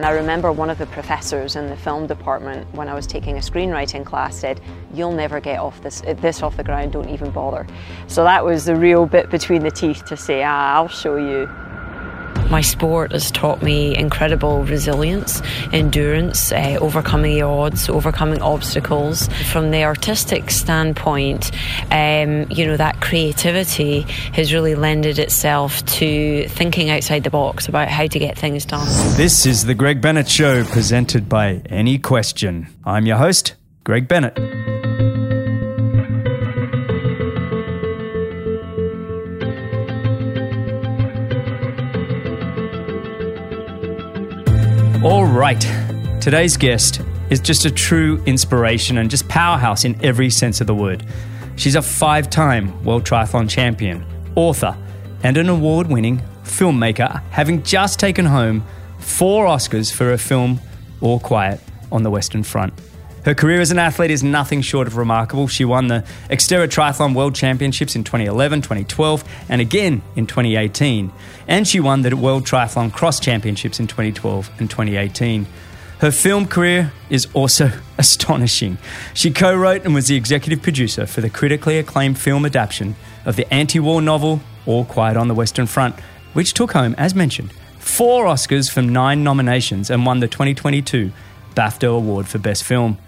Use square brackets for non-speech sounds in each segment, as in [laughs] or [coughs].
And I remember one of the professors in the film department when I was taking a screenwriting class said, "You'll never get off this this off the ground. Don't even bother." So that was the real bit between the teeth to say, "Ah, I'll show you." My sport has taught me incredible resilience, endurance, uh, overcoming the odds, overcoming obstacles. From the artistic standpoint, um, you know, that creativity has really lended itself to thinking outside the box about how to get things done. This is The Greg Bennett Show, presented by AnyQuestion. I'm your host, Greg Bennett. Right, today's guest is just a true inspiration and just powerhouse in every sense of the word. She's a five time World Triathlon champion, author, and an award winning filmmaker, having just taken home four Oscars for her film All Quiet on the Western Front. Her career as an athlete is nothing short of remarkable. She won the Xterra Triathlon World Championships in 2011, 2012, and again in 2018. And she won the World Triathlon Cross Championships in 2012 and 2018. Her film career is also [laughs] astonishing. She co wrote and was the executive producer for the critically acclaimed film adaptation of the anti war novel All Quiet on the Western Front, which took home, as mentioned, four Oscars from nine nominations and won the 2022 BAFTA Award for Best Film.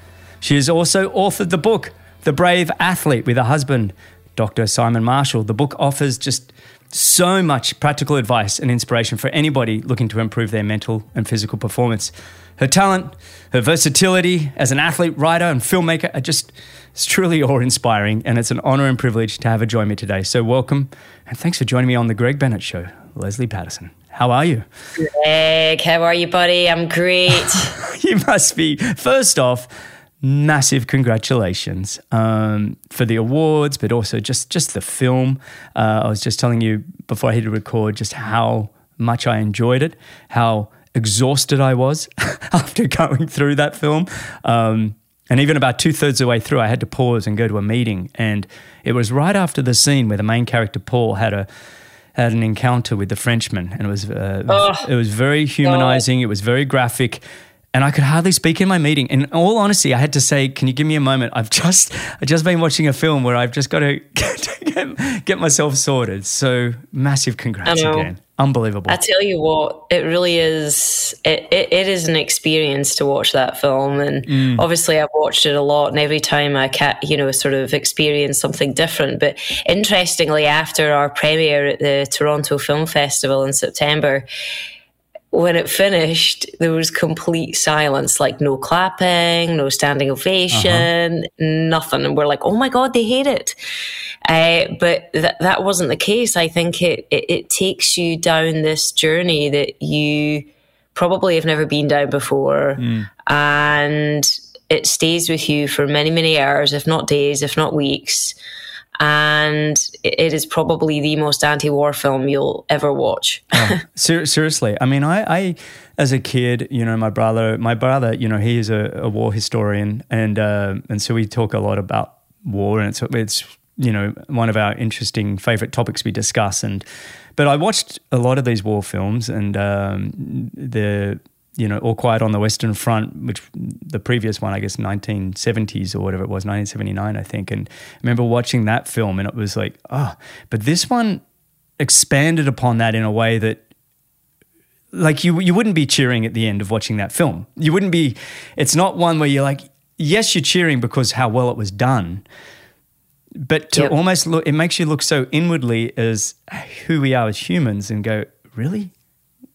She has also authored the book, The Brave Athlete, with her husband, Dr. Simon Marshall. The book offers just so much practical advice and inspiration for anybody looking to improve their mental and physical performance. Her talent, her versatility as an athlete, writer, and filmmaker are just it's truly [laughs] awe inspiring, and it's an honor and privilege to have her join me today. So, welcome, and thanks for joining me on The Greg Bennett Show, Lesley Paterson. How are you? Greg, how are you, buddy? I'm great. [laughs] you must be. First off, massive congratulations um, for the awards, but also just just the film. Uh, I was just telling you before I hit record just how much I enjoyed it, how exhausted I was [laughs] after going through that film. Um, and even about two thirds of the way through, I had to pause and go to a meeting. And it was right after the scene where the main character Paul had a had an encounter with the Frenchman, and it was uh, oh, it was very humanizing. It was very graphic, and I could hardly speak in my meeting. In all honesty, I had to say, "Can you give me a moment? I've just [laughs] I've just been watching a film where I've just got to [laughs] get, get myself sorted." So massive congrats again. Unbelievable. I tell you what, it really is. It, it, it is an experience to watch that film, and mm. obviously I've watched it a lot. And every time I can, you know, sort of experience something different. But interestingly, after our premiere at the Toronto Film Festival in September, when it finished, there was complete silence, like no clapping, no standing ovation, uh-huh. nothing. And we're like, oh my God, they hate it. Uh, but th- that wasn't the case. I think it, it, it takes you down this journey that you probably have never been down before. Mm. And it stays with you for many, many hours, if not days, if not weeks and it is probably the most anti-war film you'll ever watch. [laughs] oh, ser- seriously, I mean, I, I, as a kid, you know, my brother, my brother, you know, he is a, a war historian, and uh, and so we talk a lot about war, and it's it's you know one of our interesting favorite topics we discuss, and but I watched a lot of these war films, and um, the you know, All Quiet on the Western Front, which the previous one, I guess, 1970s or whatever it was, 1979, I think. And I remember watching that film and it was like, oh, but this one expanded upon that in a way that like you you wouldn't be cheering at the end of watching that film. You wouldn't be it's not one where you're like, yes, you're cheering because how well it was done. But to yep. almost look it makes you look so inwardly as who we are as humans and go, really?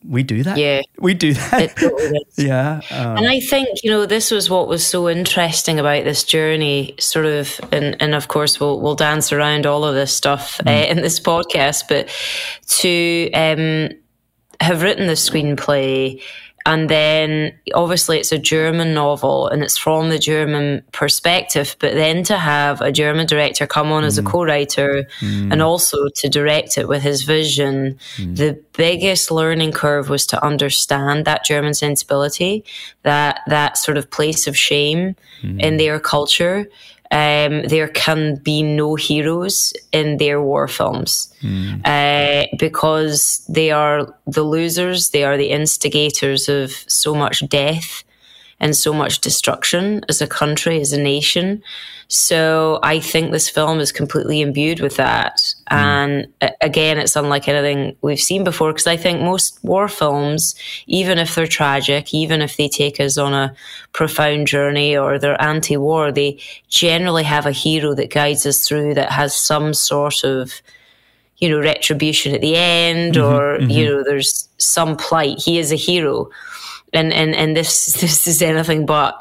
We do that. Yeah, we do that. Totally [laughs] yeah, um, and I think you know this was what was so interesting about this journey, sort of, and and of course we'll we'll dance around all of this stuff mm. uh, in this podcast, but to um, have written the screenplay and then obviously it's a German novel and it's from the German perspective, but then to have a German director come on mm. as a mm. co-writer mm. and also to direct it with his vision, mm. the biggest learning curve was to understand that German sensibility, that that sort of place of shame in mm. their culture um, there can be no heroes in their war films mm. uh, because they are the losers, they are the instigators of so much death and so much destruction as a country, as a nation. So I think this film is completely imbued with that. Mm. And again, it's unlike anything we've seen before because I think most war films, even if they're tragic, even if they take us on a profound journey or they're anti war, they generally have a hero that guides us through that has some sort of you know, retribution at the end, mm-hmm, or, mm-hmm. you know, there's some plight. He is a hero and and and this [laughs] this is anything but.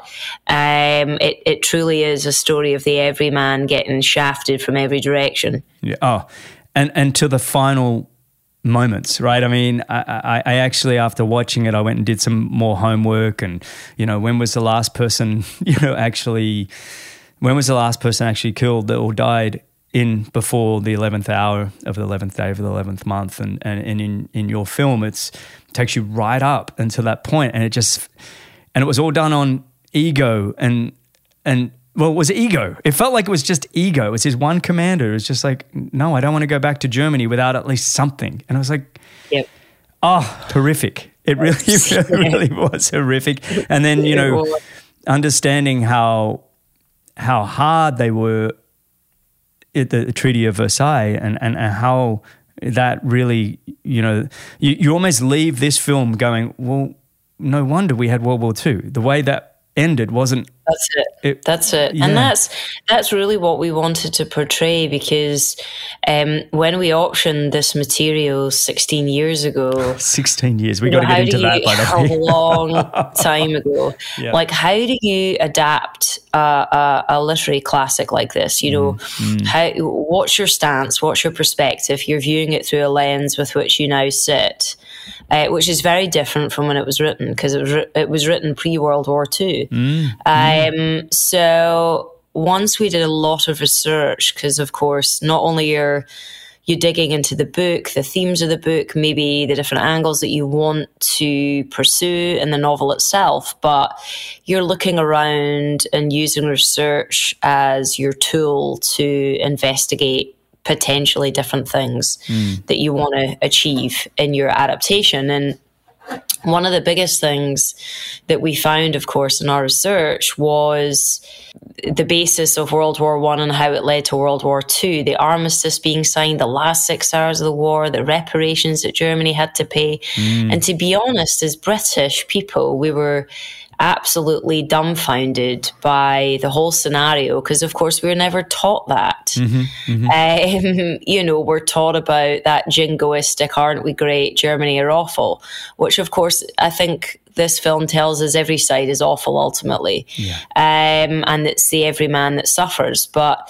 Um, it it truly is a story of the everyman getting shafted from every direction. Yeah. Oh, and and to the final moments, right? I mean, I, I, I, actually, after watching it, I went and did some more homework, and you know, when was the last person, [laughs] you know, actually, when was the last person actually killed or died in before the eleventh hour of the eleventh day of the eleventh month, and, and and in in your film, it's takes you right up until that point, and it just and it was all done on ego and and well, it was ego. It felt like it was just ego. It was his one commander. It was just like, no, I don't want to go back to Germany without at least something. And I was like, yep. oh, horrific. It really, [laughs] it really was horrific. And then, you know, understanding how how hard they were at the Treaty of Versailles and, and, and how that really, you know, you, you almost leave this film going, well, no wonder we had World War II. The way that ended wasn't that's it, it? That's it. Yeah. and that's that's really what we wanted to portray because um, when we optioned this material 16 years ago 16 years. We got to get into that by the [laughs] way. a long [laughs] time ago. Yeah. like how do you adapt a, a, a, literary classic like this? You know mm, mm. how what's your stance? What's your perspective? You're viewing it through a lens with which you now sit uh, which is very different from when it was written because it was it was written pre World War II. Mm, mm. Um, so once we did a lot of research, because of course, not only are you digging into the book, the themes of the book, maybe the different angles that you want to pursue in the novel itself, but you're looking around and using research as your tool to investigate potentially different things mm. that you want to achieve in your adaptation. And one of the biggest things that we found, of course, in our research was the basis of World War One and how it led to World War Two. The armistice being signed, the last six hours of the war, the reparations that Germany had to pay. Mm. And to be honest, as British people, we were absolutely dumbfounded by the whole scenario because, of course, we were never taught that. Mm-hmm, mm-hmm. Um, [laughs] you know, we're taught about that jingoistic, aren't we great? Germany are awful, which, of course, I think this film tells us every side is awful ultimately. Yeah. Um, and it's the every man that suffers. But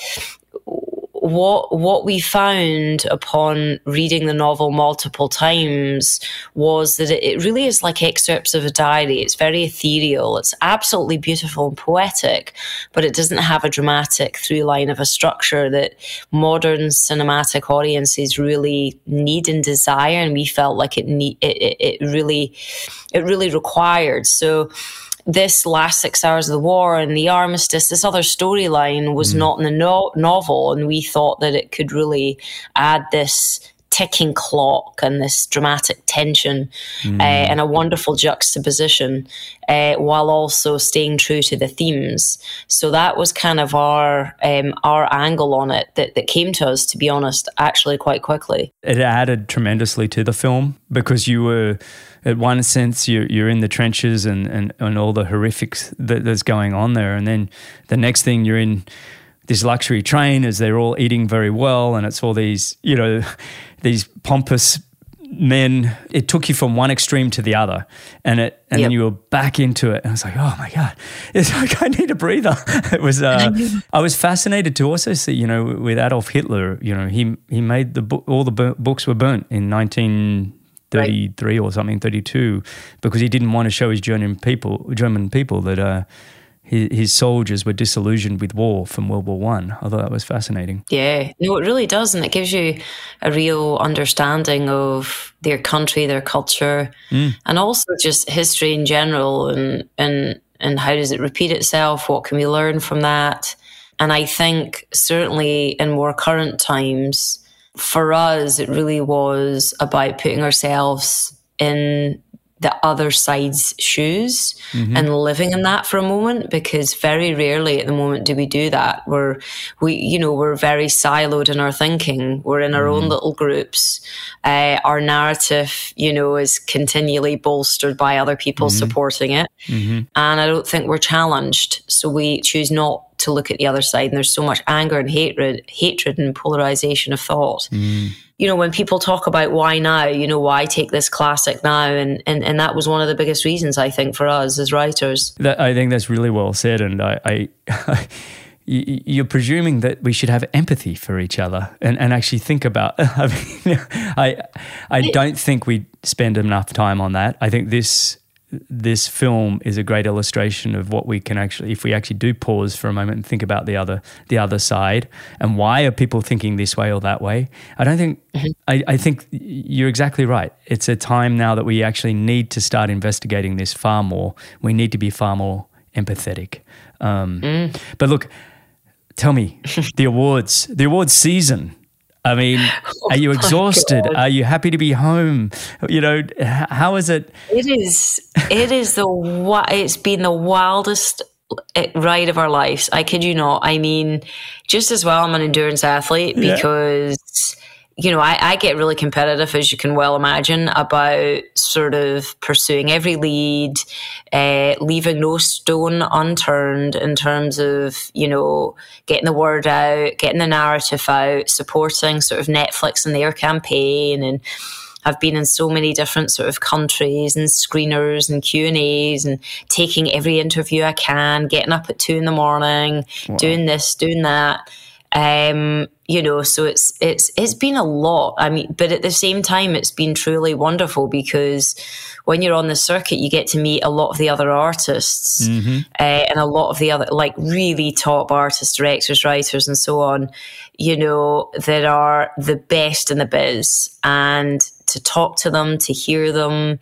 what what we found upon reading the novel multiple times was that it, really is like excerpts of a diary. It's very ethereal. It's absolutely beautiful and poetic, but it doesn't have a dramatic through line of a structure that modern cinematic audiences really need and desire. And we felt like it it, it, it really it really required. So this last six hours of the war and the armistice, this other storyline was mm. not in the no- novel, and we thought that it could really add this ticking clock and this dramatic tension mm. uh, and a wonderful juxtaposition uh, while also staying true to the themes. So that was kind of our um, our angle on it that, that came to us to be honest actually quite quickly. It added tremendously to the film because you were at one sense you're, you're in the trenches and, and, and all the horrifics that, that's going on there. And then the next thing you're in this luxury train as they're all eating very well and it's all these you know [laughs] these pompous men it took you from one extreme to the other and it and yep. then you were back into it and i was like oh my god [laughs] it's like i need a breather [laughs] it was uh, i was fascinated to also see you know with adolf hitler you know he he made the book all the bu- books were burnt in 1933 right. or something 32 because he didn't want to show his german people german people that uh his, his soldiers were disillusioned with war from World War One. I. I thought that was fascinating. Yeah, no, it really does, and it gives you a real understanding of their country, their culture, mm. and also just history in general, and and and how does it repeat itself? What can we learn from that? and I think certainly in more current times, for us, it really was about putting ourselves in the other side's shoes mm-hmm. and living in that for a moment because very rarely at the moment do we do that we're we you know we're very siloed in our thinking we're in our mm-hmm. own little groups uh, our narrative you know is continually bolstered by other people mm-hmm. supporting it mm-hmm. and i don't think we're challenged so we choose not to look at the other side and there's so much anger and hatred hatred and polarization of thought mm you know, when people talk about why now, you know, why take this classic now? And, and, and that was one of the biggest reasons, I think, for us as writers. That, I think that's really well said. And I, I [laughs] you're presuming that we should have empathy for each other and, and actually think about [laughs] I mean I I don't think we spend enough time on that. I think this this film is a great illustration of what we can actually if we actually do pause for a moment and think about the other the other side and why are people thinking this way or that way i don't think mm-hmm. I, I think you're exactly right it's a time now that we actually need to start investigating this far more we need to be far more empathetic um, mm. but look tell me [laughs] the awards the awards season I mean, [laughs] oh are you exhausted? Are you happy to be home? You know, how is it? It is. It is the. It's been the wildest eh, ride of our lives. I kid you not. I mean, just as well, I'm an endurance athlete because. Yeah you know, I, I, get really competitive, as you can well imagine, about sort of pursuing every lead, uh, leaving no stone unturned in terms of, you know, getting the word out, getting the narrative out, supporting sort of Netflix and their campaign and I've been in so many different sort of countries and screeners and Q and A's and taking every interview I can, getting up at two in the morning, wow. doing this, doing that. Um, you know, so it's it's it's been a lot. I mean, but at the same time, it's been truly wonderful because when you're on the circuit, you get to meet a lot of the other artists mm-hmm. uh, and a lot of the other like really top artists, directors, writers, and so on. You know, that are the best in the biz, and to talk to them, to hear them,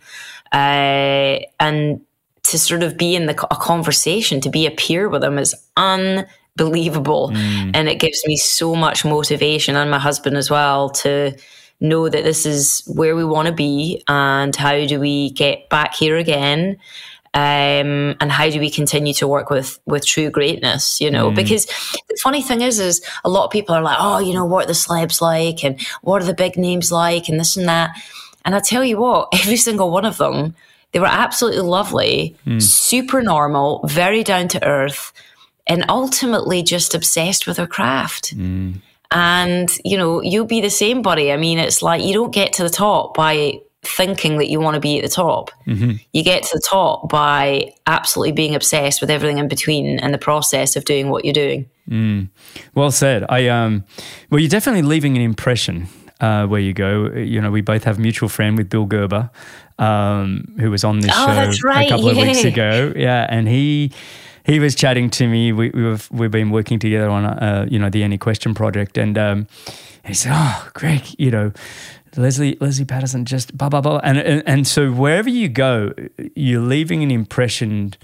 uh, and to sort of be in the a conversation, to be a peer with them is un believable. Mm. And it gives me so much motivation and my husband as well to know that this is where we want to be and how do we get back here again. Um, and how do we continue to work with with true greatness? You know, mm. because the funny thing is, is a lot of people are like, oh, you know, what are the celebs like, and what are the big names like, and this and that. And I tell you what, [laughs] every single one of them, they were absolutely lovely, mm. super normal, very down to earth, and ultimately just obsessed with her craft. Mm. And, you know, you'll be the same, buddy. I mean, it's like you don't get to the top by thinking that you want to be at the top. Mm-hmm. You get to the top by absolutely being obsessed with everything in between and the process of doing what you're doing. Mm. Well said. I um, well, you're definitely leaving an impression uh, where you go. You know, we both have a mutual friend with Bill Gerber, um, who was on this oh, show right. a couple yeah. of weeks ago. Yeah, and he he was chatting to me. We, we've we've been working together on uh, you know the AnyQuestion project, and um, he said, "Oh, Greg, you know." Lesley Lesley Paterson just blah blah blah and, and and so wherever you go you're leaving an impression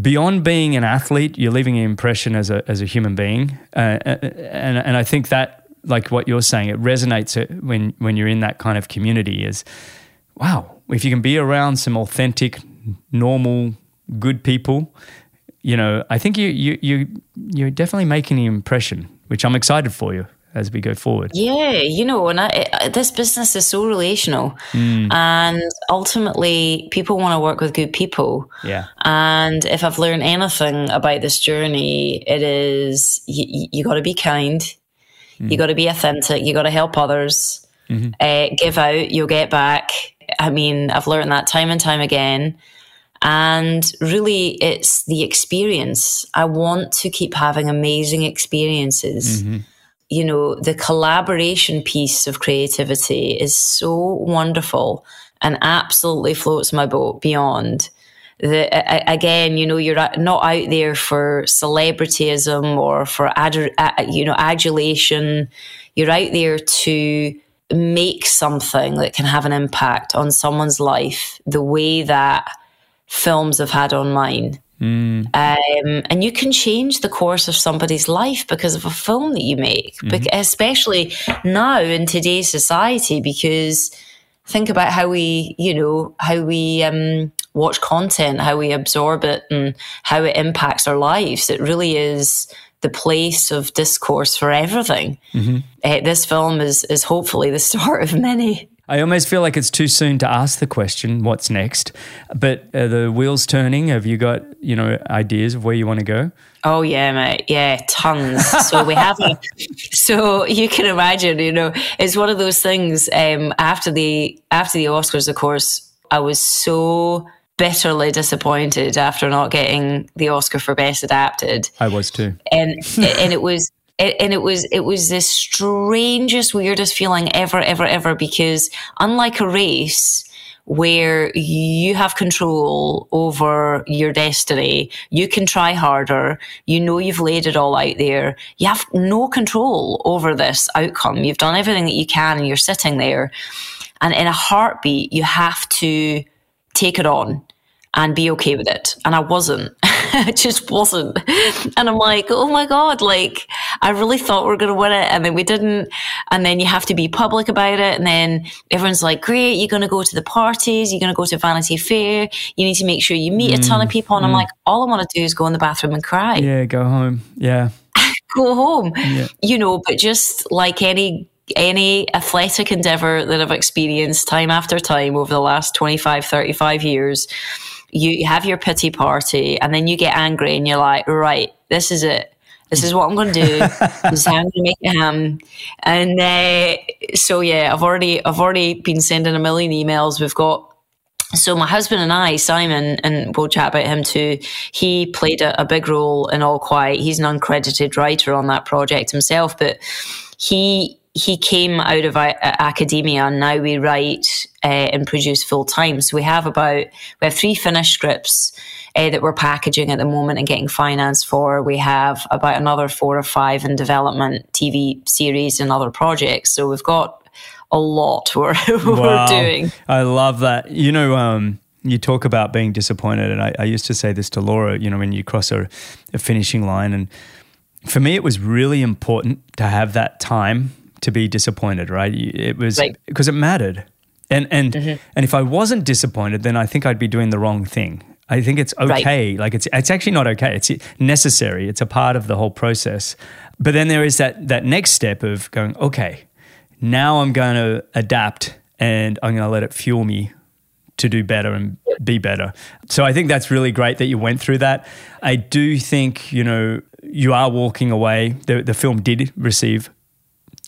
beyond being an athlete you're leaving an impression as a as a human being uh, uh and and I think that like what you're saying it resonates when when you're in that kind of community is wow if you can be around some authentic normal good people you know, I think you you you you're definitely making an impression, which I'm excited for you as we go forward. Yeah, you know, and I, this business is so relational, mm. and ultimately, people want to work with good people. Yeah. And if I've learned anything about this journey, it is you, you got to be kind, mm. you got to be authentic, you got to help others, mm-hmm. uh, give out, you'll get back. I mean, I've learned that time and time again. And really, it's the experience. I want to keep having amazing experiences. Mm-hmm. You know, the collaboration piece of creativity is so wonderful and absolutely floats my boat beyond. The, again, you know, you're not out there for celebrityism or for ad, you know adulation. You're out there to make something that can have an impact on someone's life the way that films have had online. Mm. Um, and you can change the course of somebody's life because of a film that you make, mm-hmm. especially now in today's society, because think about how we, you know, how we um, watch content, how we absorb it, and how it impacts our lives. It really is the place of discourse for everything. Mm-hmm. Uh, this film is is hopefully the [laughs] start of many. I almost feel like it's too soon to ask the question, what's next? But are the wheels turning? Have you got, you know, ideas of where you want to go? Oh yeah, mate. Yeah, tons. So we have a, [laughs] so you can imagine, you know, it's one of those things, um, after the after the Oscars, of course, I was so bitterly disappointed after not getting the Oscar for Best Adapted. I was too. And and it was and it was it was the strangest, weirdest feeling ever, ever, ever. Because unlike a race where you have control over your destiny, you can try harder. You know you've laid it all out there. You have no control over this outcome. You've done everything that you can, and you're sitting there. And in a heartbeat, you have to take it on and be okay with it. And I wasn't. [laughs] I [laughs] just wasn't. And I'm like, oh my God, like, I really thought we were going to win it. And then we didn't. And then you have to be public about it. And then everyone's like, great, you're going to go to the parties, you're going to go to Vanity Fair, you need to make sure you meet mm, a ton of mm, people. And mm. I'm like, all I want to do is go in the bathroom and cry. Yeah, go home. Yeah. [laughs] go home. Yeah. You know, but just like any any athletic endeavor that I've experienced time after time over the last 25, 35 years, you have your pity party and then you get angry and you're like, right, this is it. This is what I'm going to do. [laughs] this is how I'm going to make it happen. And uh, so, yeah, I've already, I've already been sending a million emails. We've got so my husband and I, Simon, and we'll chat about him too. He played a, a, big role in All Quiet. He's an uncredited writer on that project himself, but he he came out of academia and now we write uh, and produce full time. So we have about we have three finished scripts uh, that we're packaging at the moment and getting finance for. We have about another four or five in development, TV series and other projects. So we've got a lot [laughs] we're, wow. we're doing. I love that. You know, um, you talk about being disappointed, and I, I, used to say this to Laura. You know, when you cross a, a finishing line and for me, it was really important to have that time to be disappointed, right? It was because right. it mattered. And and mm-hmm. and if I wasn't disappointed, then I think I'd be doing the wrong thing. I think it's okay. Right. Like it's it's actually not okay. It's necessary. It's a part of the whole process. But then there is that that next step of going, okay, now I'm going to adapt and I'm going to let it fuel me to do better and be better. So I think that's really great that you went through that. I do think, you know, you are walking away. The the film did receive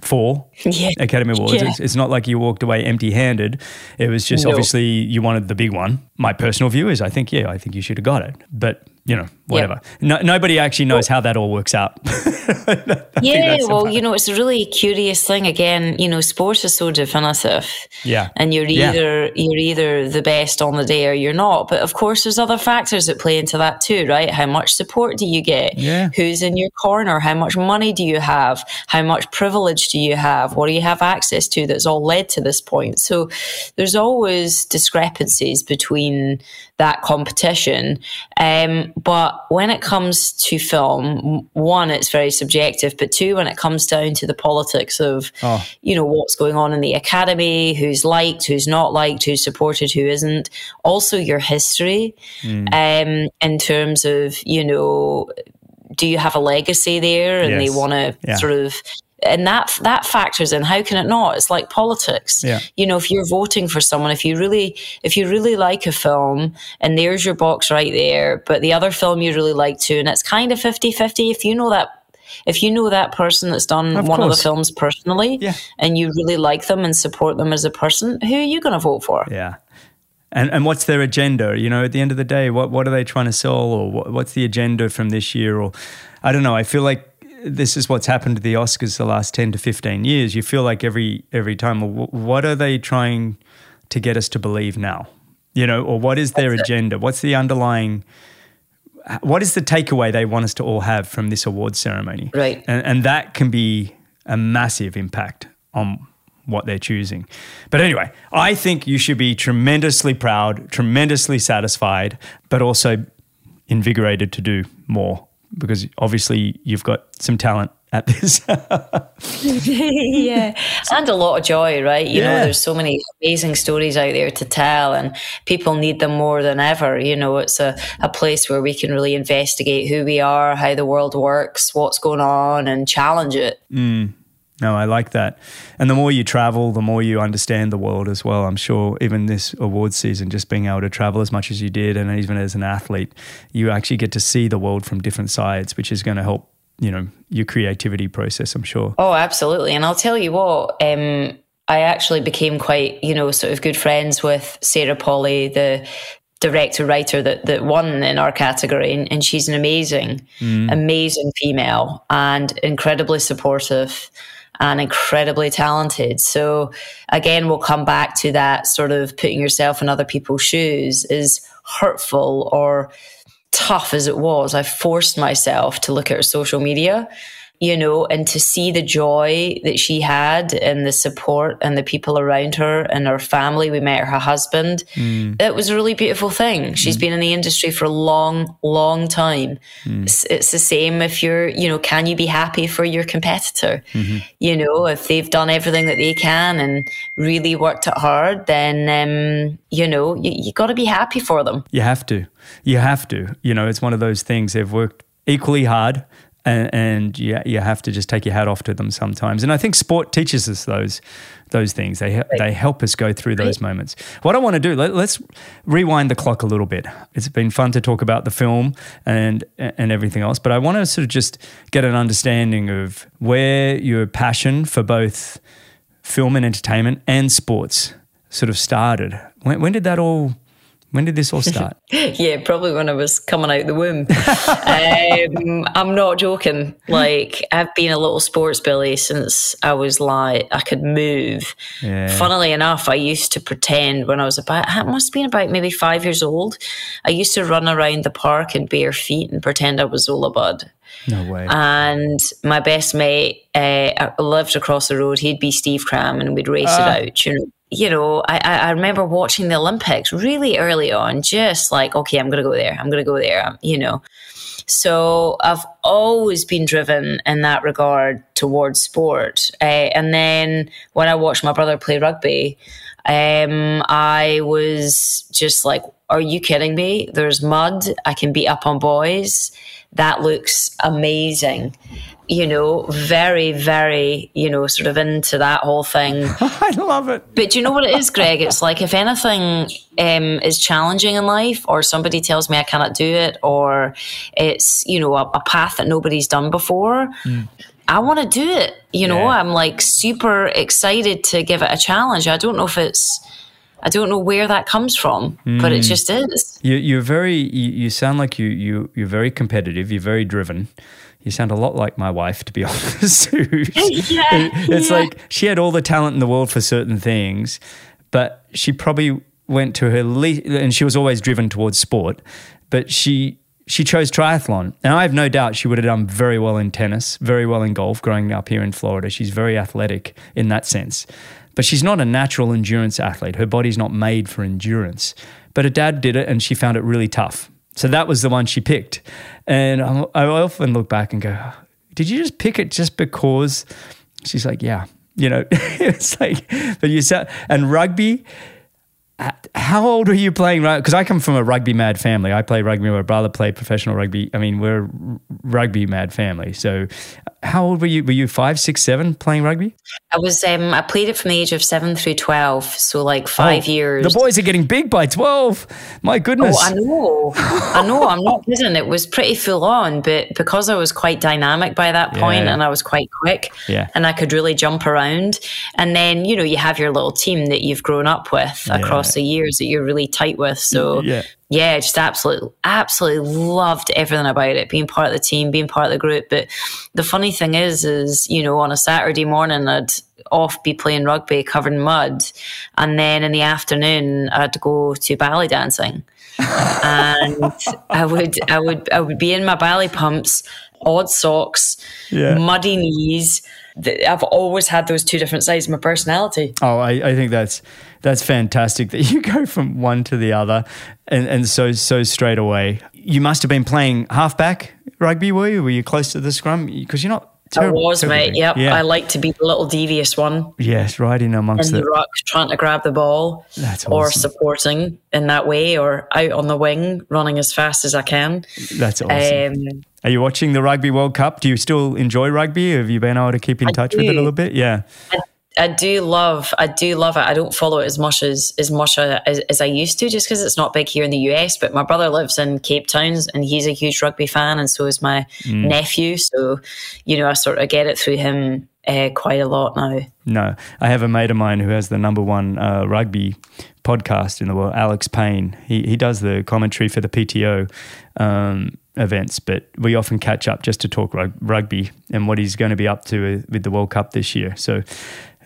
four yeah. Academy Awards. Yeah. It's, it's, not like you walked away empty handed. It was just no. obviously you wanted the big one. My personal view is I think, yeah, I think you should have got it. But you know, whatever. Yep. No, nobody actually knows how that all works out. [laughs] yeah, well, you know, it's a really curious thing. Again, you know, sports is so definitive. Yeah, and you're either yeah. you're either the best on the day or you're not. But of course, there's other factors that play into that too, right? How much support do you get? Yeah. Who's in your corner? How much money do you have? How much privilege do you have? What do you have access to? That's all led to this point. So there's always discrepancies between that competition. Um, but when it comes to film, one, it's very subjective, but two, when it comes down to the politics of, oh. you know, what's going on in the academy, who's liked, who's not liked, who's supported, who isn't, also your history mm. um, in terms of, you know, do you have a legacy there and yes. they want to yeah. sort of and that that factors in how can it not it's like politics yeah. you know if you're voting for someone if you really if you really like a film and there's your box right there but the other film you really like too and it's kind of 50-50 if you know that if you know that person that's done of one course. of the films personally yeah. and you really like them and support them as a person who are you going to vote for yeah and and what's their agenda you know at the end of the day what what are they trying to sell or what, what's the agenda from this year or i don't know i feel like this is what's happened to the Oscars the last 10 to 15 years. You feel like every every time, well, what are they trying to get us to believe now? You know, or what is their agenda? What's the underlying what is the takeaway they want us to all have from this award ceremony? Right. And, and that can be a massive impact on what they're choosing. But anyway, I think you should be tremendously proud, tremendously satisfied, but also invigorated to do more because obviously you've got some talent at this. [laughs] yeah, and a lot of joy, right? You Yeah. know, there's so many amazing stories out there to tell, and people need them more than ever. You know, it's a, a place where we can really investigate who we are, how the world works, what's going on, and challenge it. Mm. No, I like that. And the more you travel, the more you understand the world as well. I'm sure even this awards season, just being able to travel as much as you did, and even as an athlete, you actually get to see the world from different sides, which is going to help, you know, your creativity process, I'm sure. Oh, absolutely. And I'll tell you what, um, I actually became quite, you know, sort of good friends with Sarah Polley, the director writer that that won in our category and, and she's an amazing amazing female and incredibly supportive and incredibly talented. So again we'll come back to that sort of putting yourself in other people's shoes is hurtful or tough as it was. I forced myself to look at her social media you know, and to see the joy that she had and the support and the people around her and her family. We met her husband. Mm. It was a really beautiful thing. She's mm. been in the industry for a long, long time. Mm. It's, it's the same if you're, you know, can you be happy for your competitor? Mm-hmm. You know, if they've done everything that they can and really worked it hard, then, um, you know, you, you got to be happy for them. You have to. You have to. You know, it's one of those things. They've worked equally hard, and, and you, you have to just take your hat off to them sometimes. And I think sport teaches us those those things. They he- they help us go through those moments. What I want to do, let, let's rewind the clock a little bit. It's been fun to talk about the film and and everything else, but I want to sort of just get an understanding of where your passion for both film and entertainment and sports sort of started. When, when did that all? When did this all start? [laughs] Yeah, probably when I was coming out the womb. um, [laughs] I'm not joking. Like I've been a little sports billy since I was like I could move. Yeah. Funnily enough, I used to pretend when I was about it must have been about maybe five years old. I used to run around the park in bare feet and pretend I was Zola Budd. No way. And my best mate uh, lived across the road. He'd be Steve Cram, and we'd race Ah. it out. You know, you know. I, I remember watching the Olympics really early on, just like, okay, I'm going to go there. I'm going to go there. um, You know. So I've always been driven in that regard towards sport. Uh, and then when I watched my brother play rugby, um, I was just like, "Are you kidding me? There's mud. I can beat up on boys. That looks amazing." You know, very, very, you know, sort of into that whole thing. [laughs] I love it. But do you know what it is, Greg? It's like if anything um, is challenging in life, or somebody tells me I cannot do it, or it's you know a, a path that nobody's done before, I want to do it. You know, Yeah. I'm like super excited to give it a challenge. I don't know if it's, I don't know where that comes from, but it hmm. just is. You, you're very. You, you sound like you you you're very competitive. You're very driven. You sound a lot like my wife, to be [laughs] honest. [laughs] Yeah, it's yeah. like she had all the talent in the world for certain things, but she probably went to her least, and she was always driven towards sport. But she she chose triathlon, and I have no doubt she would have done very well in tennis, very well in golf. Growing up here in Florida, she's very athletic in that sense. But she's not a natural endurance athlete. Her body's not made for endurance. But her dad did it, and she found it really tough. So that was the one she picked. And I often look back and go, did you just pick it just because? She's like, yeah. You know, [laughs] it's like, but you said, and rugby, how old were you playing rugby? Because I come from a rugby mad family. I play rugby. My brother played professional rugby. I mean, we're a rugby mad family. So, how old were you? Were you five, six, seven playing rugby? I was, um, I played it from the age of seven through twelve, so like five Oh, years. The boys are getting big by twelve. My goodness. Oh, I know. I know. I'm not [laughs] kidding. It was pretty full on, but because I was quite dynamic by that point Yeah. and I was quite quick Yeah. and I could really jump around. And then, you know, you have your little team that you've grown up with across the years that you're really tight with. So, mm, Yeah. yeah, just absolutely, absolutely loved everything about it, being part of the team, being part of the group. But the funny thing is, is, you know, on a Saturday morning, I'd off be playing rugby covered in mud. And then in the afternoon, I'd go to ballet dancing. [laughs] and I would, I would, I would be in my ballet pumps, odd socks, Yeah. muddy knees. I've always had those two different sides of my personality. Oh, I, I think that's that's fantastic that you [laughs] go from one to the other and, and so so straight away. you must have been playing halfback rugby, were you? Were you close to the scrum? Because you're not. Terrible, I was, mate. Yep. Yeah. I like to be the little devious one. Yes, right in amongst in the, the ruck, trying to grab the ball, That's awesome. or supporting in that way, or out on the wing, running as fast as I can. That's awesome. Um, Are you watching the Rugby World Cup? Do you still enjoy rugby? Have you been able to keep in I touch do. with it a little bit? Yeah. I I do love, I do love it. I don't follow it as much as as much as, as I used to, just because it's not big here in the US. But my brother lives in Cape Town, and he's a huge rugby fan, and so is my mm. nephew. So, you know, I sort of get it through him uh, quite a lot now. No, I have a mate of mine who has the number one uh, rugby podcast in the world, Alex Payne. He he does the commentary for the PTO. Um, events, but we often catch up just to talk rugby and what he's going to be up to with the World Cup this year. So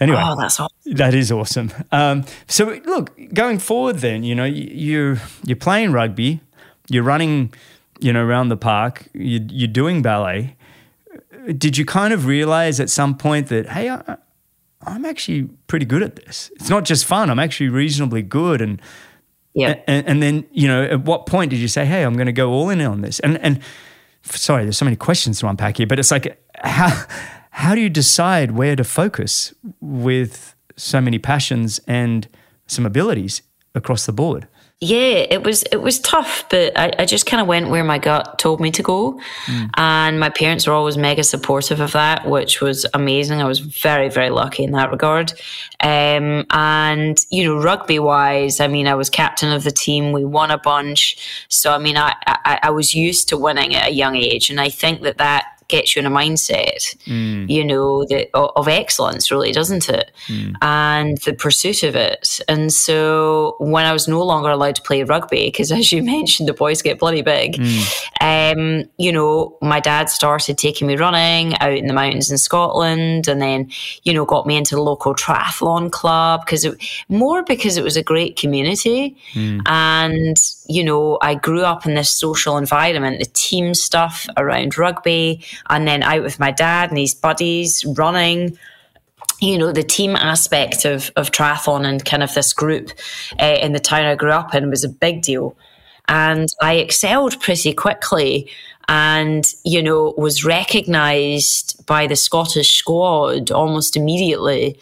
Anyway, oh, that's awesome. That is awesome. Um, so look, going forward, then you know you you're playing rugby, you're running, you know, around the park, you, you're doing ballet. Did you kind of realize at some point that hey, I, I'm actually pretty good at this? It's not just fun. I'm actually reasonably good, and yeah. And, and then you know, at what point did you say, hey, I'm going to go all in on this? And and sorry, there's so many questions to unpack here, but it's like how how do you decide where to focus with so many passions and some abilities across the board? Yeah, it was it was tough, but I, I just kind of went where my gut told me to go, mm. and my parents were always mega supportive of that, which was amazing. I was very very lucky in that regard. Um, and you know, rugby wise, I mean, I was captain of the team. We won a bunch, so I mean, I I, I was used to winning at a young age, and I think that that gets you in a mindset, mm. you know, that of excellence, really, doesn't it? Mm. And the pursuit of it. And so when I was no longer allowed to play rugby, because [laughs] as you mentioned, the boys get bloody big, mm. um, you know, my dad started taking me running out in the mountains in Scotland, and then, you know, got me into the local triathlon club because it more because it was a great community, mm. and you know, I grew up in this social environment, the team stuff around rugby and then out with my dad and his buddies running you know the team aspect of of triathlon and kind of this group uh, in the town I grew up in was a big deal, and I excelled pretty quickly, and you know was recognised by the Scottish squad almost immediately,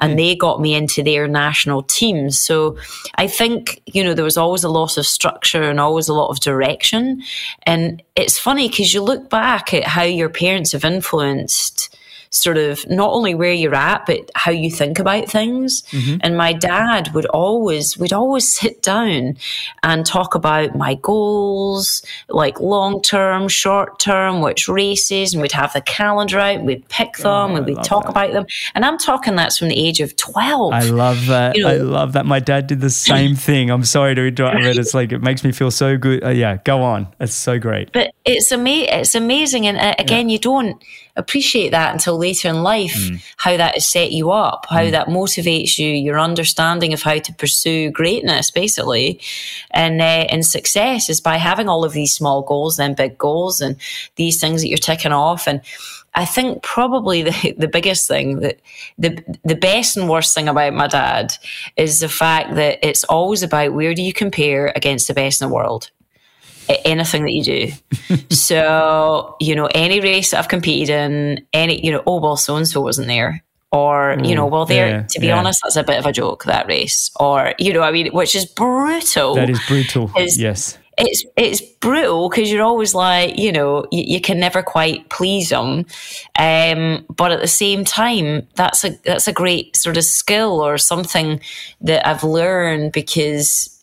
and mm. they got me into their national team. So I think, you know, there was always a lot of structure and always a lot of direction. And it's funny because you look back at how your parents have influenced sort of not only where you're at, but how you think about things. Mm-hmm. And my dad would always, we'd always sit down and talk about my goals, like long term, short term, which races, and we'd have the calendar out, we'd pick them, oh, and we'd talk that. about them. And I'm talking that's from the age of 12. I love that. You know, I love that. My dad did the same [coughs] thing. I'm sorry to interrupt, but it's like, it makes me feel so good. Uh, yeah, go on. It's so great. But it's, ama- it's amazing. And uh, again, yeah. you don't, appreciate that until later in life, mm. how that has set you up, how mm. that motivates you, your understanding of how to pursue greatness, basically, and uh, and success is by having all of these small goals, then big goals, and these things that you're ticking off, and. I think probably [laughs] the, the biggest thing that the the best and worst thing about my dad is the fact that it's always about where do you compare against the best in the world anything that you do. [laughs] so, you know, any race that I've competed in, any, you know, oh, well, so and so wasn't there. Or, you know, well, there, yeah, to be yeah. honest, that's a bit of a joke, that race. Or, you know, I mean, which is brutal. That is brutal. Yes. It's, it's brutal because you're always like, you know, you, you can never quite please them. Um, but at the same time, that's a, that's a great sort of skill or something that I've learned because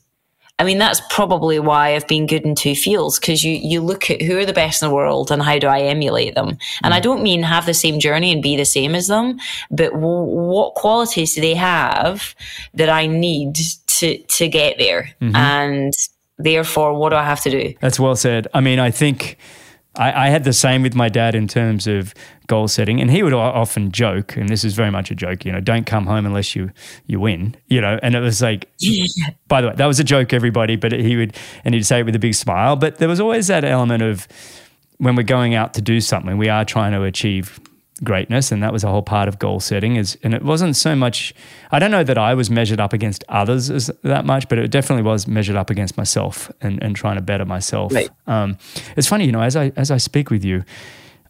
I mean, that's probably why I've been good in two fields because you, you look at who are the best in the world and how do I emulate them. And I mm. don't mean have the same journey and be the same as them, but w- what qualities do they have that I need to, to get there? Mm-hmm. And therefore, what do I have to do? That's well said. I mean, I think I, I, had the same with my dad in terms of goal setting, and he would often joke, and this is very much a joke. You know, don't come home unless you you win. You know, and it was like, yeah. by the way, that was a joke, everybody. But he would, and he'd say it with a big smile. But there was always that element of when we're going out to do something, we are trying to achieve greatness, and that was a whole part of goal setting. Is and it wasn't so much. I don't know that I was measured up against others as that much, but it definitely was measured up against myself and, and trying to better myself. Right. Um, it's funny, you know, as I as I speak with you.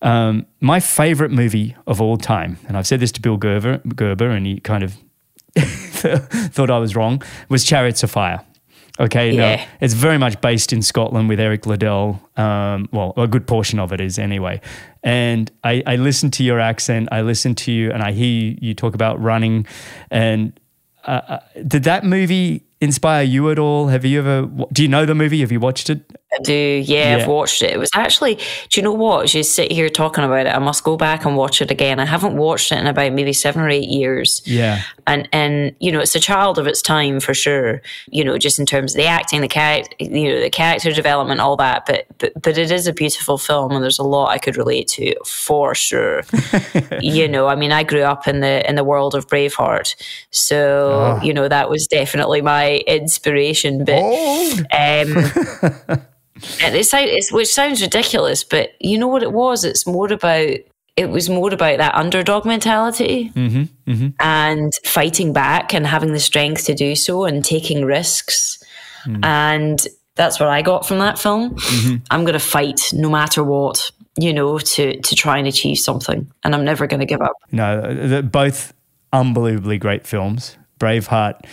Um, my favorite movie of all time, and I've said this to Bill Gerber, Gerber and he kind of [laughs] thought I was wrong, was Chariots of Fire. Okay, Yeah. no, it's very much based in Scotland with Eric Liddell. Um, well, a good portion of it is anyway. And I, I listen to your accent, I listen to you, and I hear you, you talk about running. And uh, uh, did that movie inspire you at all? Have you ever? Do you know the movie? Have you watched it? I do. Yeah, Yeah. I've watched it. It was actually, do you know what? As you sit here talking about it, I must go back and watch it again. I haven't watched it in about maybe seven or eight years. Yeah. And, and you know, it's a child of its time for sure, you know, just in terms of the acting, the character, you know, the character development, all that. But, but, but it is a beautiful film and there's a lot I could relate to for sure. [laughs] you know, I mean, I grew up in the, in the world of Braveheart. So, ah. you know, that was definitely my inspiration. But, um, [laughs] it sounds, it's, which sounds ridiculous, but you know what it was? It's more about it was more about that underdog mentality mm-hmm, mm-hmm. and fighting back and having the strength to do so and taking risks. Mm. And that's what I got from that film. Mm-hmm. I'm going to fight no matter what, you know, to to try and achieve something, and I'm never going to give up. No, they're both unbelievably great films. Braveheart,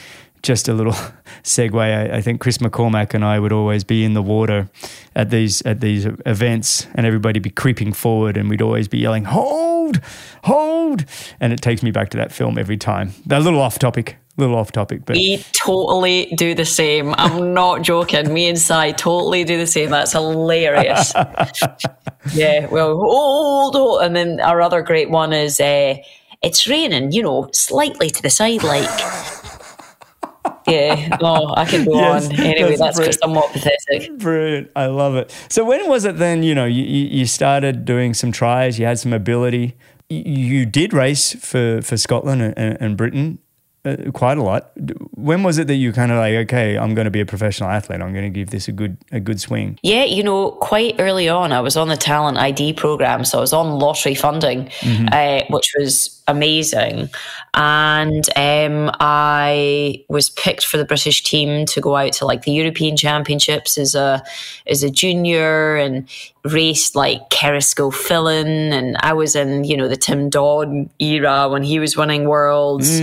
just a little [laughs] segue. I, I think Chris McCormack and I would always be in the water at these at these events, and everybody be creeping forward, and we'd always be yelling, "Hold, hold!" And it takes me back to that film every time. A little off topic, a little off topic, but We totally do the same. I'm [laughs] not joking. Me and Si totally do the same. That's hilarious. [laughs] yeah, well, hold on. And then our other great one is uh, it's raining, you know, slightly to the side, like. Yeah, oh, I can go Yes, on. Anyway, that's that's, somewhat pathetic. Brilliant. I love it. So when was it then, you know, you, you started doing some tries, you had some ability. You, you did race for, for Scotland and, and Britain uh, quite a lot. When was it that you kind of like, okay, I'm going to be a professional athlete. I'm going to give this a good a good swing. Yeah, you know, quite early on, I was on the talent ID program, so I was on lottery funding, uh, which was amazing, and um, I was picked for the British team to go out to like the European Championships as a as a junior and raced like Kerisco Fillin, and I was in you know the Tim Don era when he was winning worlds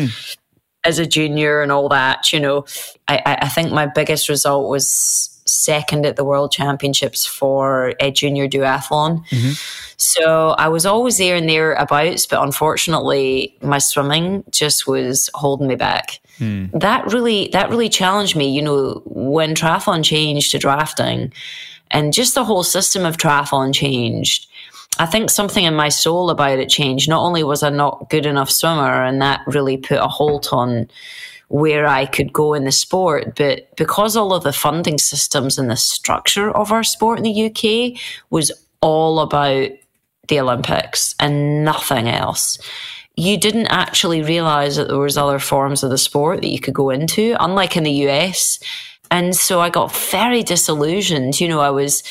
as a junior and all that, you know, I, I think my biggest result was second at the World Championships for a junior duathlon. Mm-hmm. So I was always there and thereabouts, but unfortunately, my swimming just was holding me back. Hmm. That really, that really challenged me. You know, when triathlon changed to drafting, and just the whole system of triathlon changed. I think something in my soul about it changed. Not only was I not good enough swimmer, and that really put a halt on where I could go in the sport, but because all of the funding systems and the structure of our sport in the UK was all about the Olympics and nothing else. You didn't actually realize that there was other forms of the sport that you could go into, unlike in the US. And so I got very disillusioned. You know, I was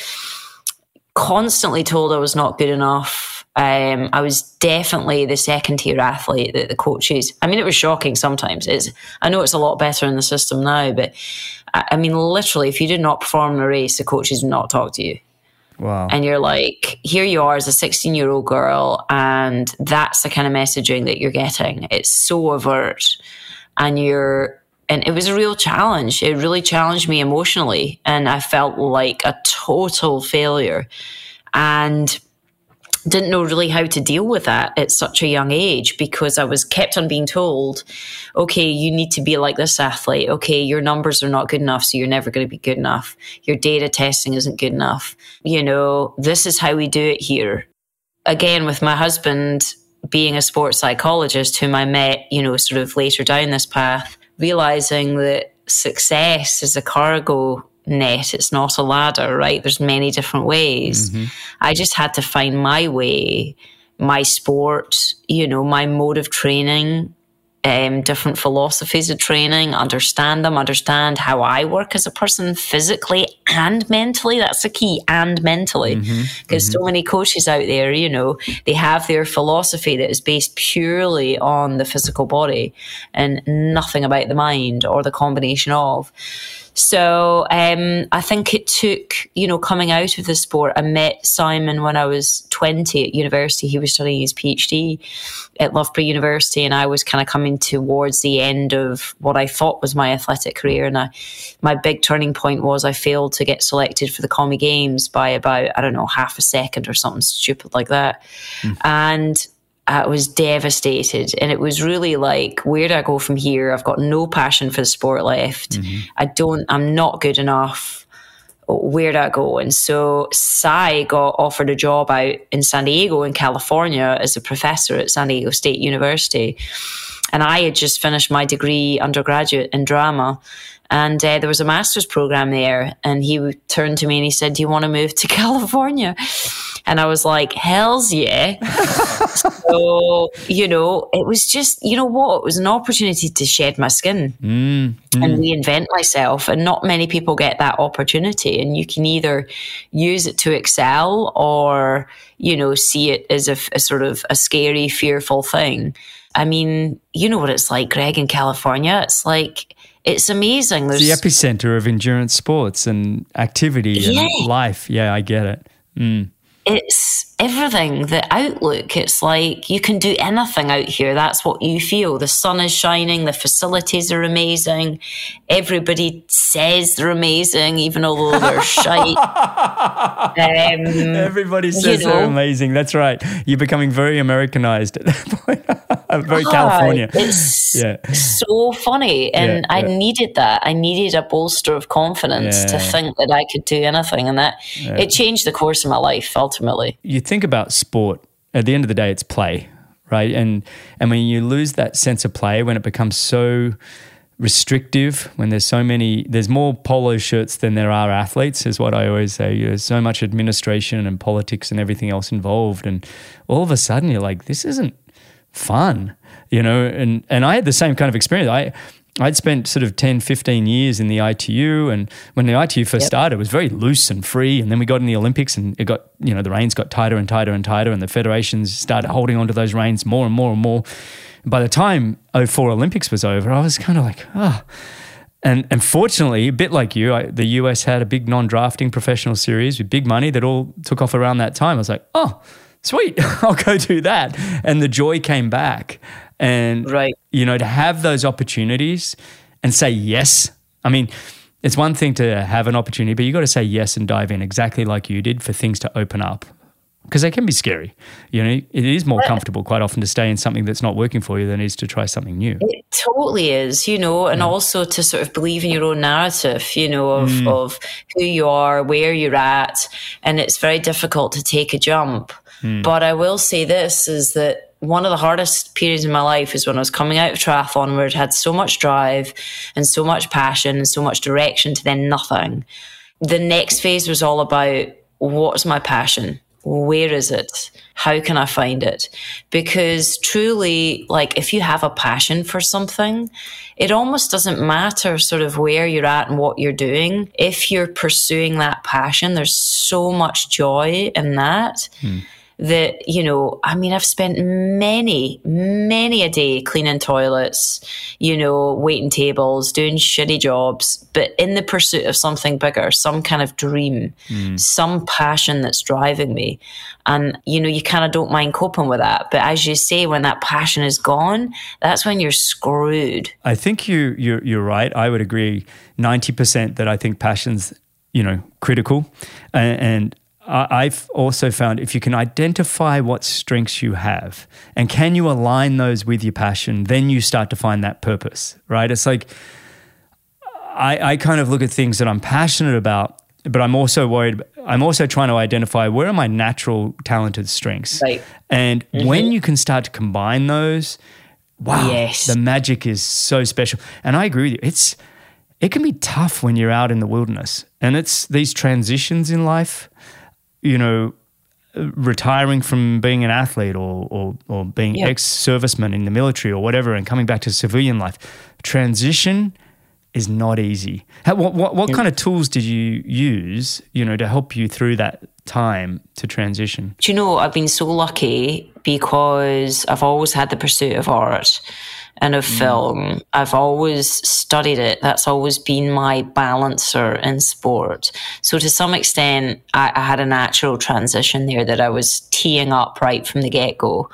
constantly told I was not good enough. Um, I was definitely the second tier athlete that the coaches. I mean, it was shocking sometimes. It's I know it's a lot better in the system now, but I, I mean, literally, if you did not perform in a race, the coaches would not talk to you Wow. and you're like, here you are as a 16 year old girl, and that's the kind of messaging that you're getting. It's so overt, and you're, and it was a real challenge. It really challenged me emotionally, and I felt like a total failure, and didn't know really how to deal with that at such a young age because I was kept on being told, okay, you need to be like this athlete. Okay, your numbers are not good enough, so you're never going to be good enough. Your data testing isn't good enough. You know, this is how we do it here. Again, with my husband being a sports psychologist whom I met, you know, sort of later down this path, realizing that success is a cargo net it's not a ladder right? There's many different ways. Mm-hmm. I just had to find my way my sport you know my mode of training um, different philosophies of training, understand them, understand how I work as a person physically and mentally. That's the key, and mentally. Because mm-hmm, mm-hmm. so many coaches out there, you know, they have their philosophy that is based purely on the physical body and nothing about the mind or the combination of. So um, I think it took, you know, coming out of the sport. I met Simon when I was 20 at university. He was studying his PhD at Loughborough University, and I was kind of coming towards the end of what I thought was my athletic career. And I, my big turning point was I failed to get selected for the Commie Games by about, I don't know, half a second or something stupid like that. Mm. And I was devastated. And it was really like, where do I go from here? I've got no passion for the sport left. Mm-hmm. I don't, I'm not good enough. Where do I go? And so Si got offered a job out in San Diego in California as a professor at San Diego State University. And I had just finished my degree undergraduate in drama. And uh, there was a master's program there. And he turned to me and he said, Do you want to move to [laughs] California? And I was like, Hell's yeah. [laughs] so, you know, it was just, you know what? It was an opportunity to shed my skin mm, mm. and reinvent myself. And not many people get that opportunity. And you can either use it to excel or, you know, see it as a, a sort of a scary, fearful thing. I mean, you know what it's like, Greg, in California. It's like, it's amazing. There's it's the epicenter of endurance sports and activity yeah. and life. Yeah, I get it. Mm. It's everything, the outlook. It's like you can do anything out here. That's what you feel. The sun is shining, the facilities are amazing. Everybody says they're amazing, even although they're shite. [laughs] Um, Everybody says you know, they're amazing. That's right. You're becoming very Americanized at that [laughs] point. Very ah, California. It's [laughs] yeah. so funny. And yeah, I yeah. needed that. I needed a bolster of confidence to think that I could do anything. And that it changed the course of my life ultimately. You think about sport, at the end of the day, it's play, right? And and when you lose that sense of play, when it becomes so restrictive, when there's so many, there's more polo shirts than there are athletes, is what I always say. There's so much administration and politics and everything else involved, and all of a sudden you're like, this isn't fun, you know. And and I had the same kind of experience. I I'd spent sort of 10, 15 years in the ITU. And when the ITU first yep. started, it was very loose and free. And then we got in the Olympics and it got, you know, the reins got tighter and tighter and tighter. And the federations started holding onto those reins more and more and more. By the time 04 Olympics was over, I was kind of like, oh. And, and fortunately, a bit like you, I, the US had a big non drafting professional series with big money that all took off around that time. I was like, oh, sweet, [laughs] I'll go do that. And the joy came back. And, right. you know, to have those opportunities and say yes. I mean, it's one thing to have an opportunity, but you got to say yes and dive in exactly like you did for things to open up because they can be scary. You know, it is more comfortable quite often to stay in something that's not working for you than it is to try something new. It totally is, you know, and also to sort of believe in your own narrative, you know, of, mm. of who you are, where you're at. And it's very difficult to take a jump. Mm. But I will say this is that one of the hardest periods in my life is when I was coming out of triathlon where it had so much drive and so much passion and so much direction to then nothing. The next phase was all about what's my passion? Where is it? How can I find it? Because truly, like if you have a passion for something, it almost doesn't matter sort of where you're at and what you're doing. If you're pursuing that passion, there's so much joy in that. Hmm that, you know, I mean, I've spent many, many a day cleaning toilets, you know, waiting tables, doing shitty jobs, but in the pursuit of something bigger, some kind of dream, mm. some passion that's driving me. And, you know, you kind of don't mind coping with that. But as you say, when that passion is gone, that's when you're screwed. I think you, you're, you're right. I would agree 90% that I think passion's you know critical and, and I've also found if you can identify what strengths you have and can you align those with your passion, then you start to find that purpose, right? It's like I, I kind of look at things that I'm passionate about, but I'm also worried, I'm also trying to identify where are my natural talented strengths. Right. And mm-hmm. when you can start to combine those, wow, yes. the magic is so special. And I agree with you. It's, it can be tough when you're out in the wilderness and it's these transitions in life you know, retiring from being an athlete or, or, or being Yeah. ex serviceman in the military or whatever and coming back to civilian life. Transition is not easy. How, what what, what kind of tools did you use, you know, to help you through that time to transition? Do you know, I've been so lucky because I've always had the pursuit of art and of film. I've always studied it. That's always been my balancer in sport. So to some extent, I, I had a natural transition there that I was teeing up right from the get go.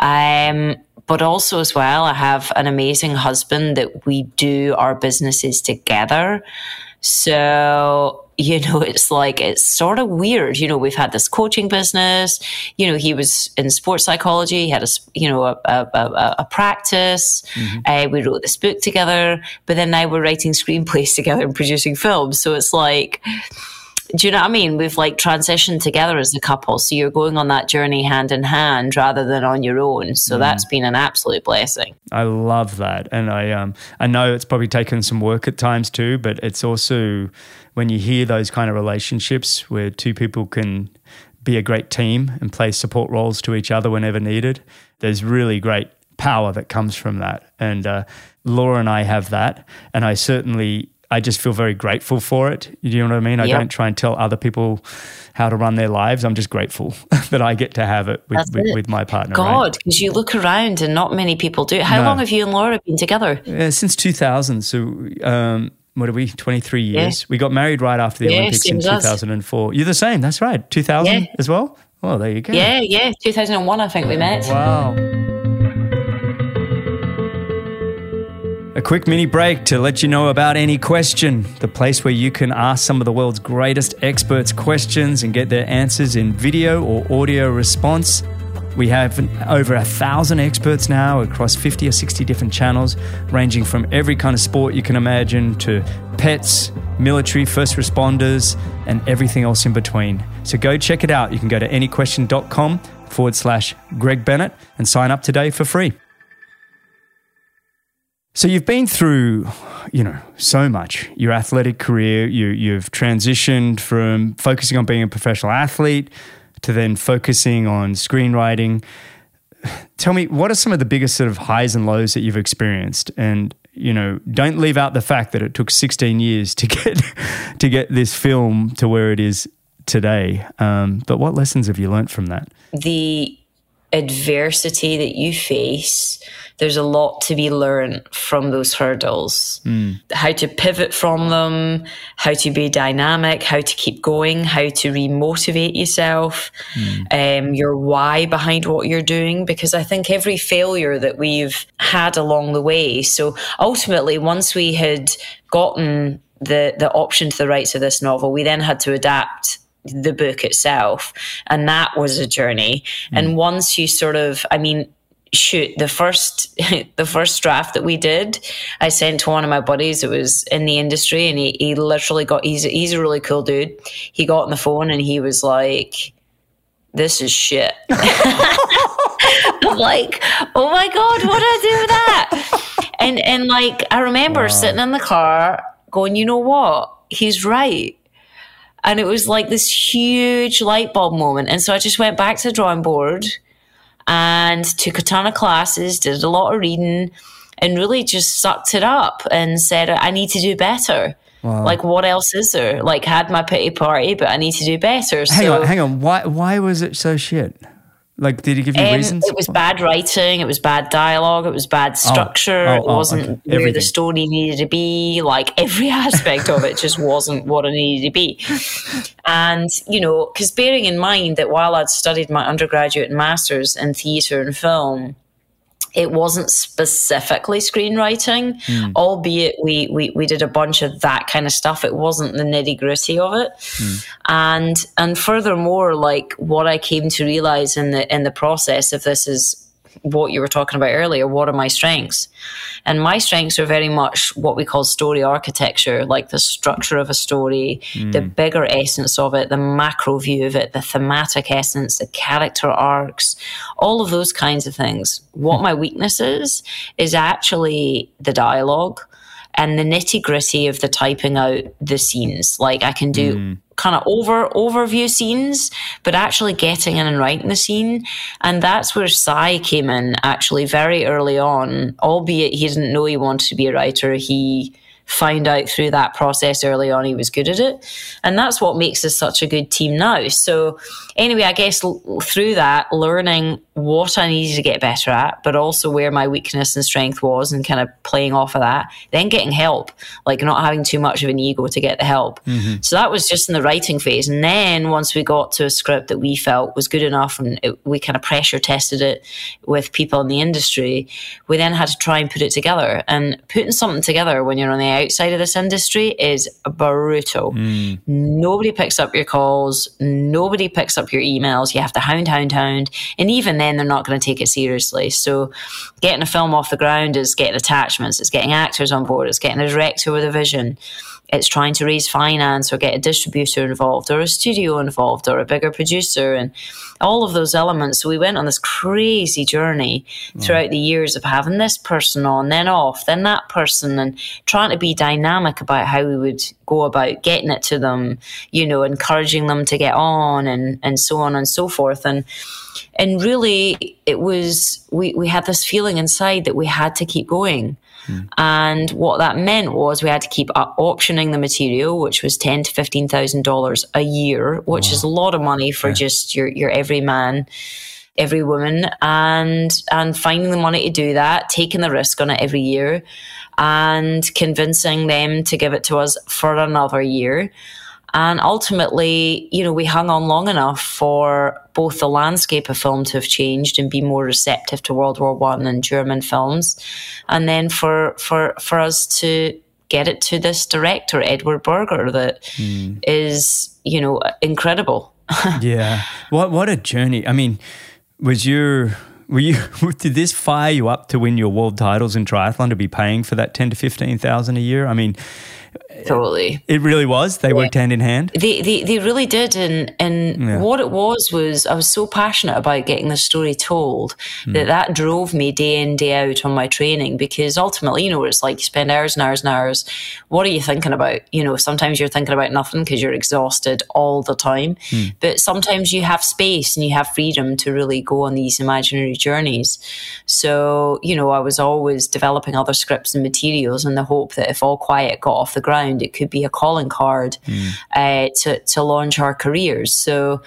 Um, but also as well, I have an amazing husband that we do our businesses together. So, you know, it's like, it's sort of weird. You know, we've had this coaching business. You know, he was in sports psychology. He had a, you know, a, a, a, a practice. Uh, we wrote this book together, but then now we're writing screenplays [laughs] together and producing films. So it's like, do you know what I mean? We've like transitioned together as a couple. So you're going on that journey hand in hand rather than on your own. So that's been an absolute blessing. I love that, and I um I know it's probably taken some work at times too, but it's also when you hear those kind of relationships where two people can be a great team and play support roles to each other whenever needed. There's really great power that comes from that, and uh, Laura and I have that, and I certainly. I just feel very grateful for it. You know what I mean? I Yep. don't try and tell other people how to run their lives. I'm just grateful [laughs] that I get to have it with, with, it. with my partner. God, because you look around and not many people do. it. How No. long have you and Laura been together? Yeah, since 2000. So, um, what are we? 23 years. We got married right after the Yeah, Olympics in as us. 2004. You're the same. That's right. 2000 Yeah. as well. Oh, there you go. Yeah, yeah, 2001, I think we met. Wow. A quick mini break to let you know about AnyQuestion, the place where you can ask some of the world's greatest experts questions and get their answers in video or audio response. We have over a thousand experts now across 50 or 60 different channels, ranging from every kind of sport you can imagine to pets, military, first responders, and everything else in between. So go check it out. You can go to anyquestion.com forward slash Greg Bennett and sign up today for free. So you've been through, you know, so much. Your athletic career, you you've transitioned from focusing on being a professional athlete to then focusing on screenwriting. Tell me, what are some of the biggest sort of highs and lows that you've experienced? And you know, don't leave out the fact that it took 16 years to [laughs] get to get this film to where it is today. Um, but what lessons have you learned from that? the adversity that you face, there's a lot to be learned from those hurdles. How to pivot from them, how to be dynamic, how to keep going, how to remotivate yourself, um, your why behind what you're doing. Because I think every failure that we've had along the way, so ultimately, once we had gotten the the option to the rights of this novel, we then had to adapt the book itself. And that was a journey. Hmm. And once you sort of, I mean, shoot, the first [laughs] the first draft that we did, I sent to one of my buddies that was in the industry and he, he literally got he's he's a really cool dude. He got on the phone and he was like, This is shit. [laughs] Like, oh my God, what do I do with that? And and like I remember sitting in the car going, you know what? He's right. And it was like this huge light bulb moment. And so I just went back to the drawing board and took a ton of classes, did a lot of reading, and really just sucked it up and said, I need to do better. Like, what else is there? Like, had my pity party, but I need to do better. Hang so, on, hang on. Why why was it so shit? Like, did he give you um, reasons? It was bad writing. It was bad dialogue. It was bad structure. Oh, it oh, wasn't okay. where the story needed to be. Like every [laughs] aspect of it just wasn't what it needed to be. And you know, because bearing in mind that while I'd studied my undergraduate and masters in theatre and film, it wasn't specifically screenwriting, Hmm. albeit we, we we did a bunch of that kind of stuff. It wasn't the nitty gritty of it, Hmm. and and furthermore, like what I came to realize in the in the process of this is what you were talking about earlier. What are my strengths? And my strengths are very much what we call story architecture, like the structure of a story, hmm. the bigger essence of it, the macro view of it, the thematic essence, the character arcs, all of those kinds of things. What my weakness is, is actually the dialogue and the nitty gritty of the typing out the scenes. Like I can do hmm. Kind of over overview scenes, but actually getting in and writing the scene. And that's where Si came in actually very early on, albeit he didn't know he wanted to be a writer. He found out through that process early on he was good at it. And that's what makes us such a good team now. So, anyway, I guess l- through that, learning what I needed to get better at, but also where my weakness and strength was and kind of playing off of that, then getting help, like not having too much of an ego to get the help. Mm-hmm. So, that was just in the writing phase. And then once we got to a script that we felt was good enough and it, we kind of pressure tested it with people in the industry, we then had to try and put it together. And putting something together when you're on the outside of this industry is brutal. Mm. Nobody picks up your calls, nobody picks up your emails. You have to hound, hound, hound. And even then, they're not going to take it seriously. So, getting a film off the ground is getting attachments, it's getting actors on board, it's getting a director with a vision it's trying to raise finance or get a distributor involved or a studio involved or a bigger producer and all of those elements. So we went on this crazy journey mm. throughout the years of having this person on, then off, then that person, and trying to be dynamic about how we would go about getting it to them, you know, encouraging them to get on and, and so on and so forth. And and really it was we, we had this feeling inside that we had to keep going Mm. And what that meant was we had to keep optioning the material, which was ten to fifteen thousand dollars a year, which wow. is a lot of money for yeah. just your your every man, every woman, and and finding the money to do that, taking the risk on it every year, and convincing them to give it to us for another year. And ultimately, you know, we hung on long enough for both the landscape of film to have changed and be more receptive to World War One and German films, and then for for for us to get it to this director, Edward Berger, that mm. is you know incredible. [laughs] yeah, what what a journey! I mean, was your were you [laughs] did this fire you up to win your world titles in triathlon to be paying for that ten to fifteen thousand a year? I mean, totally. It really was. They yeah. worked hand in hand. They they, they really did, and and yeah. what it was was I was so passionate about getting the story told mm. that that drove me day in day out on my training because ultimately, you know, it's like you spend hours and hours and hours. What are you thinking about? You know, sometimes you're thinking about nothing because you're exhausted all the time, mm. but sometimes you have space and you have freedom to really go on these imaginary journeys. So you know, I was always developing other scripts and materials in the hope that if All Quiet got off the ground, it could be a calling card mm. uh, to, to launch our careers. So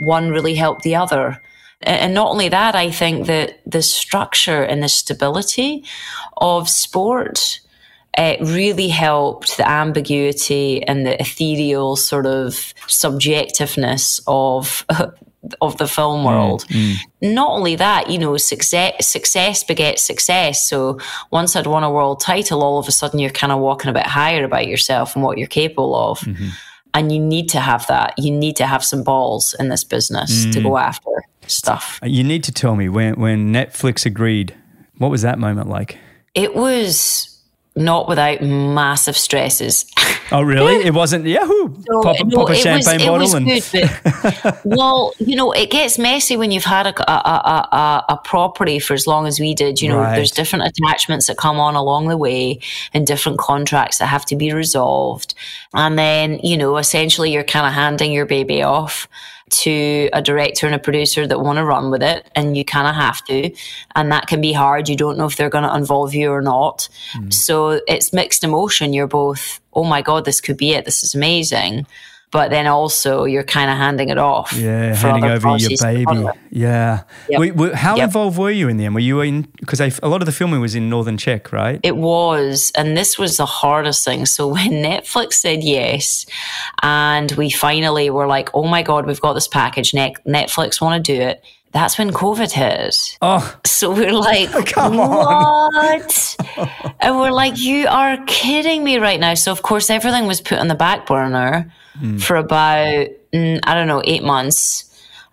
one really helped the other. And not only that, I think that the structure and the stability of sport uh, really helped the ambiguity and the ethereal sort of subjectiveness of [laughs] of the film mm, world. Mm. Not only that, you know, success success begets success. So once I'd won a world title, all of a sudden you're kind of walking a bit higher about yourself and what you're capable of. Mm-hmm. And you need to have that. You need to have some balls in this business mm. to go mm. after stuff. You need to tell me when when Netflix agreed. What was that moment like? It was not without massive stresses. Oh, really? [laughs] it wasn't Yahoo! So, pop, no, pop a champagne was, bottle and. Good, but, [laughs] well, you know, it gets messy when you've had a, a, a, a, property for as long as we did. You know, right. there's different attachments that come on along the way and different contracts that have to be resolved. And then, you know, essentially you're kind of handing your baby off to a director and a producer that want to run with it, and you kind of have to. And that can be hard. You don't know if they're going to involve you or not. Mm. So it's mixed emotion. You're both, oh my God, this could be it. This is amazing but then also you're kind of handing it off. Yeah, handing over your baby. Yeah. Yep. We, we, how yep. involved were you in the end? Were you in, because a lot of the filming was in Northern Czech, right? It was. And this was the hardest thing. So [laughs] when Netflix said yes, and we finally were like, oh my God, we've got this package, Netflix want to do it that's when COVID hit. Oh. So we're [laughs] like, Come what? [laughs] and we're like, you are kidding me right now. So, of course, everything was put on the back burner mm. for about, mm, I don't know, eight months.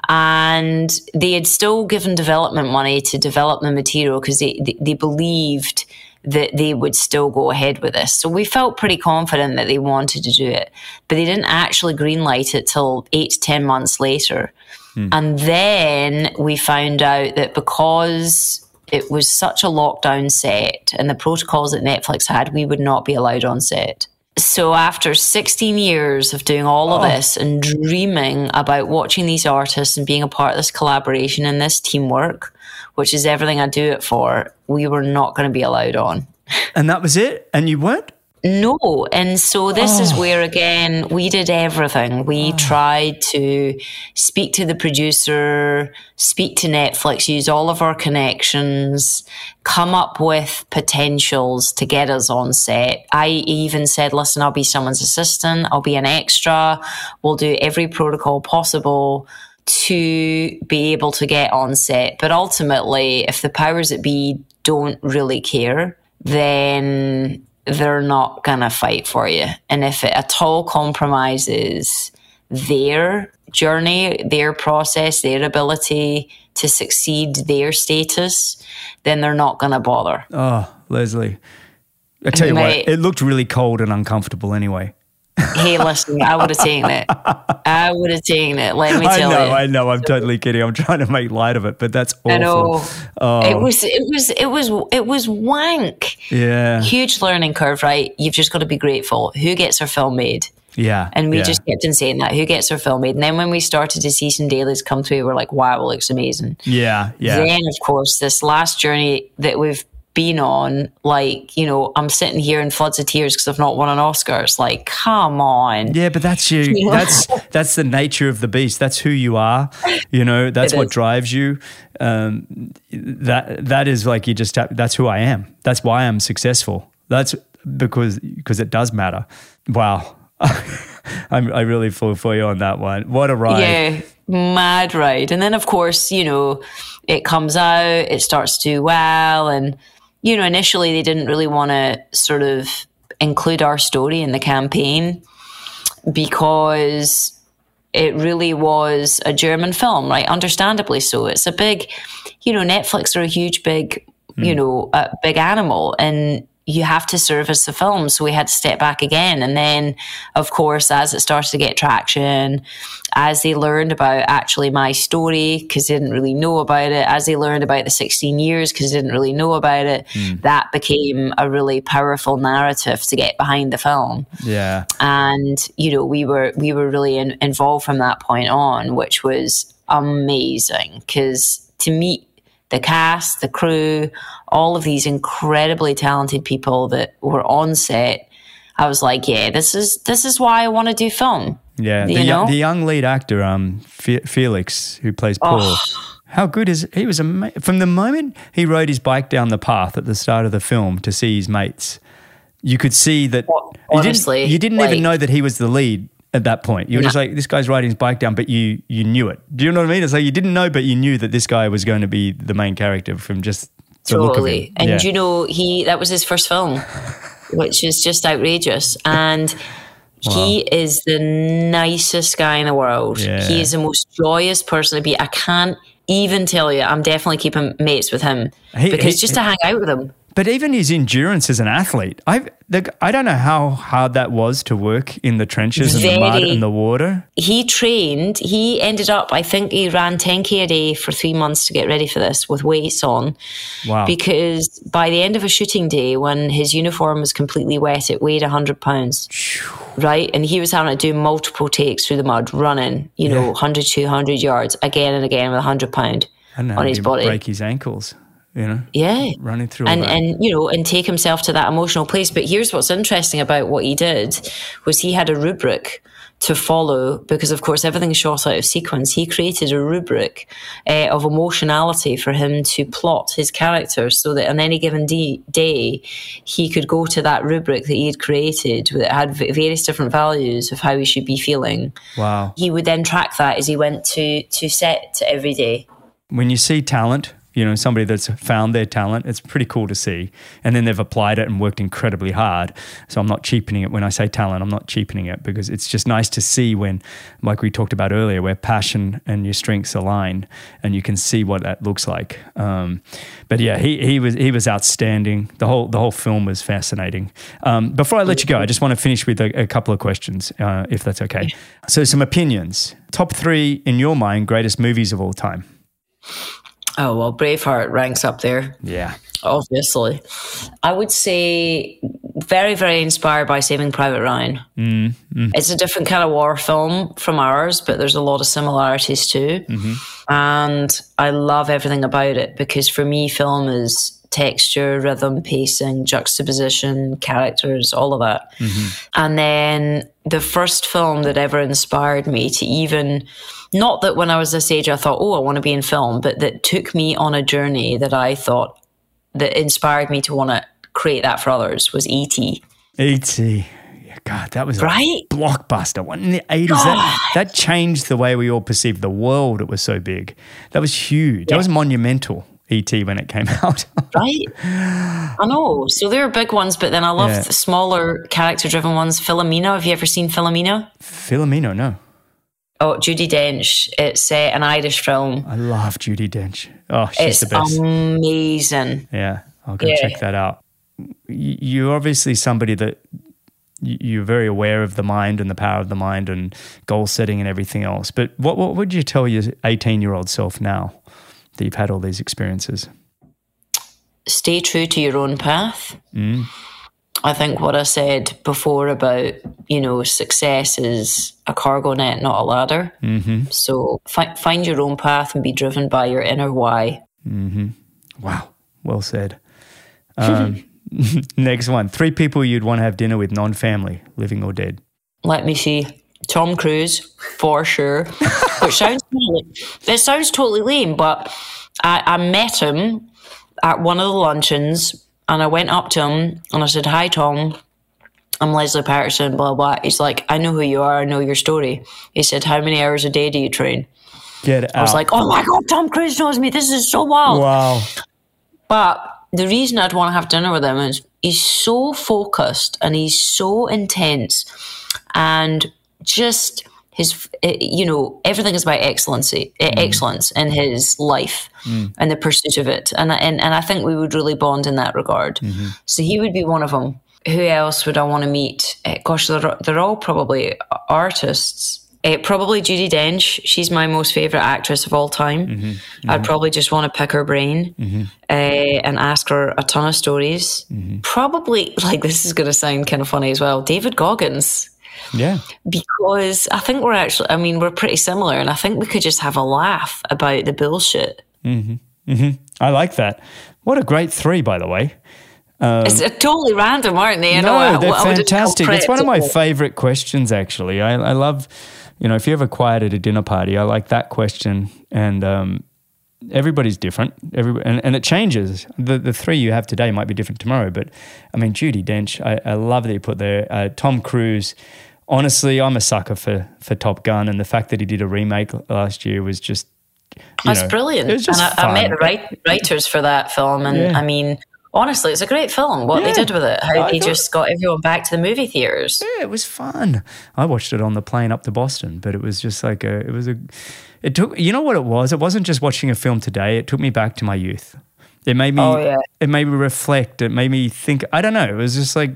And they had still given development money to develop the material because they, they, they believed that they would still go ahead with this. So we felt pretty confident that they wanted to do it, but they didn't actually greenlight it till eight to 10 months later. Hmm. And then we found out that because it was such a lockdown set and the protocols that Netflix had, we would not be allowed on set. So after 16 years of doing all of oh. this and dreaming about watching these artists and being a part of this collaboration and this teamwork, which is everything I do it for, we were not going to be allowed on. And that was it? And you weren't? No. And so this oh. is where, again, we did everything. We oh. tried to speak to the producer, speak to Netflix, use all of our connections, come up with potentials to get us on set. I even said, listen, I'll be someone's assistant, I'll be an extra, we'll do every protocol possible to be able to get on set. But ultimately, if the powers that be don't really care, then they're not going to fight for you. And if it at all compromises their journey, their process, their ability to succeed, their status, then they're not going to bother. Oh, Lesley. I tell you Mate, what, it looked really cold and uncomfortable anyway hey, listen, I would have taken it. I would have taken it. Let me tell you. I know, I know. I'm totally kidding. I'm trying to make light of it, but that's awful. I know. Oh. It um, was. It was. It was. It was wank. Yeah. Huge learning curve, right? You've just got to be grateful. Who gets their film made? Yeah. And we yeah. just kept on saying that. Who gets their film made? And then when we started to see some dailies come through, we're like, wow, it looks amazing. Yeah. Yeah. Then, of course, this last journey that we've been on, like, you know, I'm sitting here in floods of tears because I've not won an Oscar. It's like, come on. Yeah, but that's you. [laughs] you know? That's that's the nature of the beast. That's who you are. You know, [laughs] that's it what is. drives you. Um, that that is like you just that's who I am. That's why I'm successful. That's because because it does matter. Wow. [laughs] I'm, I really fall for you on that one. What a ride. Yeah, mad ride. And then, of course, you know, it comes out, it starts to do well, and you know, initially they didn't really want to sort of include our story in the campaign because it really was a German film, right? Understandably so. It's a big, you know, Netflix are a huge, big, mm. you know, a big animal, and you have to service the film. So we had to step back again. And then, of course, as it started to get traction, as they learned about actually my story, because they didn't really know about it, as they learned about the 16 years, because they didn't really know about it, mm. that became a really powerful narrative to get behind the film. Yeah. And, you know, we were, we were really in, involved from that point on, which was amazing because to meet the cast, the crew, all of these incredibly talented people that were on set. I was like, yeah, this is this is why I want to do film. Yeah, the, young, the young lead actor, um, Felix, who plays Paul. Oh. How good is he? Was ama- from the moment he rode his bike down the path at the start of the film to see his mates. You could see that. Honestly, you didn't, you didn't like, even know that he was the lead at that point. You were no. just like, this guy's riding his bike down, but you you knew it. Do you know what I mean? It's like you didn't know, but you knew that this guy was going to be the main character from just the totally. And yeah. you know, he that was his first film, [laughs] which is just outrageous. And wow. he is the nicest guy in the world. Yeah. He is the most joyous person to be. I can't even tell you. I'm definitely keeping mates with him he, because he, just to hang out with him. But even his endurance as an athlete, I I don't know how hard that was to work in the trenches and the mud and the water. He trained. He ended up. I think he ran 10k a day for three months to get ready for this with weights on. Wow! Because by the end of a shooting day, when his uniform was completely wet, it weighed 100 pounds. Right, and he was having to do multiple takes through the mud, running. You know, 100, 200 yards again and again with 100 pound on his body. Break his ankles you know yeah. running through and and you know and take himself to that emotional place. But here's what's interesting about what he did was he had a rubric to follow because of course everything's shot out of sequence. He created a rubric uh, of emotionality for him to plot his characters so that on any given d- day he could go to that rubric that he had created that had various different values of how he should be feeling. Wow. He would then track that as he went to to set every day. When you see talent you know, somebody that's found their talent. It's pretty cool to see. And then they've applied it and worked incredibly hard. So I'm not cheapening it when I say talent, I'm not cheapening it because it's just nice to see when, like we talked about earlier, where passion and your strengths align and you can see what that looks like. Um, but yeah, he, he was he was outstanding. The whole the whole film was fascinating. Um, before I let you go, I just want to finish with a, a couple of questions, uh, if that's okay. So some opinions. Top three in your mind greatest movies of all time. Oh, well, Braveheart ranks up there. Yeah. Obviously. I would say very, very inspired by Saving Private Ryan. Mm, mm. It's a different kind of war film from ours, but there's a lot of similarities too. Mm-hmm. And I love everything about it because for me, film is texture, rhythm, pacing, juxtaposition, characters, all of that. Mm-hmm. And then the first film that ever inspired me to even, not that when I was this age I thought, oh, I want to be in film, but that took me on a journey that I thought that inspired me to want to create that for others was E.T. E.T. God, that was right? a blockbuster. What in the eighties? That, that changed the way we all perceived the world. It was so big. That was huge. Yeah. That was monumental. ET when it came [laughs] out. right? I know. So there are big ones, but then I love yeah. the smaller character driven ones. Philomena. Have you ever seen Philomena? Philomena, no. Oh, Judi Dench. It's uh, an Irish film. I love Judi Dench. Oh, she's it's the best. amazing. Yeah, I'll go yeah. check that out. You're obviously somebody that you're very aware of the mind and the power of the mind and goal setting and everything else. But what what would you tell your 18 year old self now that you've had all these experiences? Stay true to your own path. Mm. I think what I said before about you know success is a cargo net, not a ladder. Mm-hmm. So fi- find your own path and be driven by your inner why. Mm-hmm. Wow, well said. Um, [laughs] [laughs] Next one. Three people you'd want to have dinner with, non family, living or dead. Let me see. Tom Cruise, for sure. [laughs] Which sounds totally, it sounds totally lame, but I, I met him at one of the luncheons and I went up to him and I said, Hi, Tom. I'm Lesley Paterson, blah, blah. He's like, I know who you are. I know your story. He said, How many hours a day do you train? Get out. I was like, Oh my God, Tom Cruise knows me. This is so wild. Wow. But the reason I'd want to have dinner with him is he's so focused and he's so intense and just his eh, you know everything is about excellency eh, mm. excellence in his life mm. and the pursuit of it and, and and I think we would really bond in that regard mm-hmm. so he would be one of them who else would I want to meet eh, gosh they're, they're all probably artists uh, probably Judi Dench. She's my most favorite actress of all time. Mm-hmm, mm-hmm. I'd probably just want to pick her brain mm-hmm. uh, and ask her a ton of stories. Mm-hmm. Probably, [laughs] like this is going to sound kind of funny as well. David Goggins. Yeah. Because I think we're actually, I mean, we're pretty similar, and I think we could just have a laugh about the bullshit. Mm-hmm. Mm-hmm. I like that. What a great three, by the way. Um, it's totally random, aren't they? I no, they're fantastic. It's one of my favorite questions, actually. I, I love you know, if you a quiet at a dinner party, I like that question. And um, everybody's different. Every, and, and it changes. The, the three you have today might be different tomorrow. But I mean, Judi Dench, I, I love that you put there. Uh, Tom Cruise, honestly, I'm a sucker for, for Top Gun. And the fact that he did a remake last year was just. That's know, brilliant. It was just and I, I, met the write, writers for that film. And yeah. I mean, honestly, it's a great film. What yeah, they did with it, how I they thought, just got everyone back to the movie theaters. Yeah, it was fun. I watched it on the plane up to Boston, but it was just like a, it was a, it took, you know what it was? It wasn't just watching a film today. It took me back to my youth. It made me, oh, yeah. it made me reflect. It made me think. I don't know. It was just like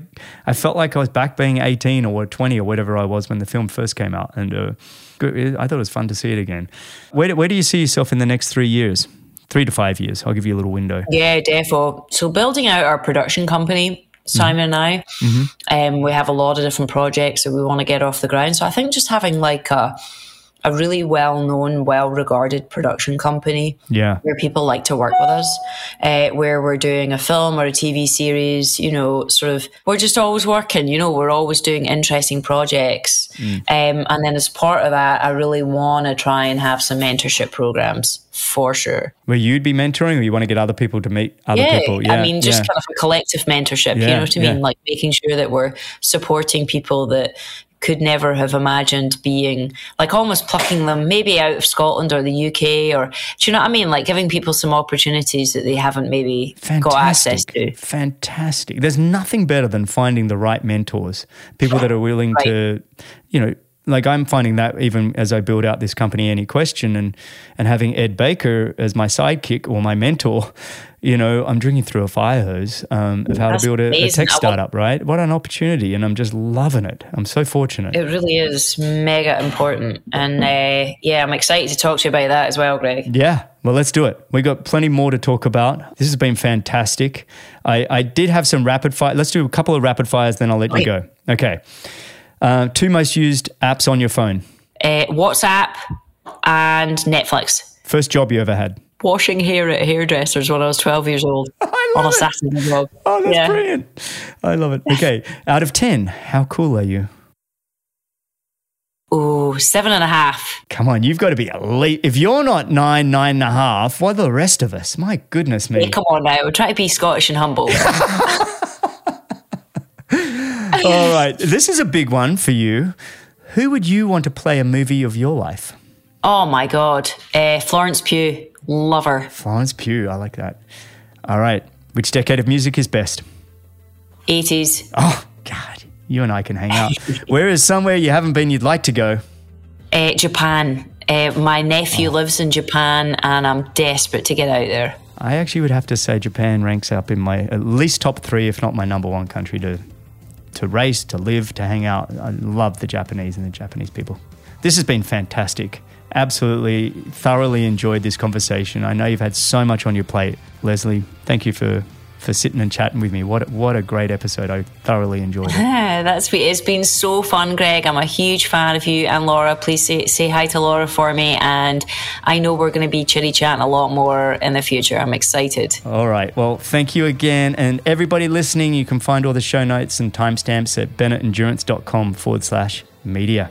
I felt like I was back being eighteen or twenty or whatever I was when the film first came out, and uh, I thought it was fun to see it again. Where, where do you see yourself in the next three years? Three to five years. I'll give you a little window. Yeah, defo. So building out our production company, Simon mm-hmm. and I, mm-hmm. um, we have a lot of different projects that we want to get off the ground. So I think just having like a a really well known, well regarded production company. Yeah. Where people like to work with us, uh, where we're doing a film or a TV series, you know, sort of, we're just always working, you know, we're always doing interesting projects. Mm. Um, and then as part of that, I really want to try and have some mentorship programs for sure. Where you'd be mentoring or you want to get other people to meet other yeah, people? Yeah. I mean, just yeah. kind of a collective mentorship, you know what I mean? Like making sure that we're supporting people that could never have imagined being like almost plucking them maybe out of Scotland or the UK or do you know what I mean? Like giving people some opportunities that they haven't maybe Fantastic. got access to. Fantastic. There's nothing better than finding the right mentors, people that are willing right. to, you know, like I'm finding that even as I build out this company, AnyQuestion, and and having Ed Baker as my sidekick or my mentor, you know, I'm drinking through a fire hose um, of how That's to build a, a tech startup. Right? What an opportunity, and I'm just loving it. I'm so fortunate. It really is mega important. And uh, yeah, I'm excited to talk to you about that as well, Greg. Yeah, well, let's do it. We got plenty more to talk about. This has been fantastic. I, I did have some rapid fire. Let's do a couple of rapid fires, then I'll let you go. Okay. Uh, two most used apps on your phone. Uh, WhatsApp and Netflix. First job you ever had. Washing hair at hairdressers when I was 12 years old [laughs] I on a. Saturday job. Oh, that's Yeah. brilliant. I love it. Okay. [laughs] Out of 10, how cool are you? Ooh, seven and a half. Come on, you've got to be elite. If you're not nine, nine and a half, what are the rest of us? My goodness me. Hey, come on now. We're trying to be Scottish and humble. [laughs] All right. This is a big one for you. Who would you want to play a movie of your life? oh my God. Uh, Florence Pugh. Love her. Florence Pugh. I like that. All right. Which decade of music is best? 80s. Oh, God. You and I can hang out. [laughs] Where is somewhere you haven't been you'd like to go? Uh, Japan. Uh, my Oh. nephew lives in Japan and I'm desperate to get out there. I actually would have to say Japan ranks up in my at least top three, if not my number one country to to race, to live, to hang out. I love the Japanese and the Japanese people. This has been fantastic. Absolutely, thoroughly enjoyed this conversation. I know you've had so much on your plate, Lesley. Thank you for for sitting and chatting with me. What what a great episode! I thoroughly enjoyed it. Yeah, [laughs] that's it's been so fun, Greg. I'm a huge fan of you and Laura. Please say, say hi to Laura for me. And I know we're going to be chitty chatting a lot more in the future. I'm excited. All right. Well, thank you again. And everybody listening, you can find all the show notes and timestamps at bennettendurance.com forward slash media.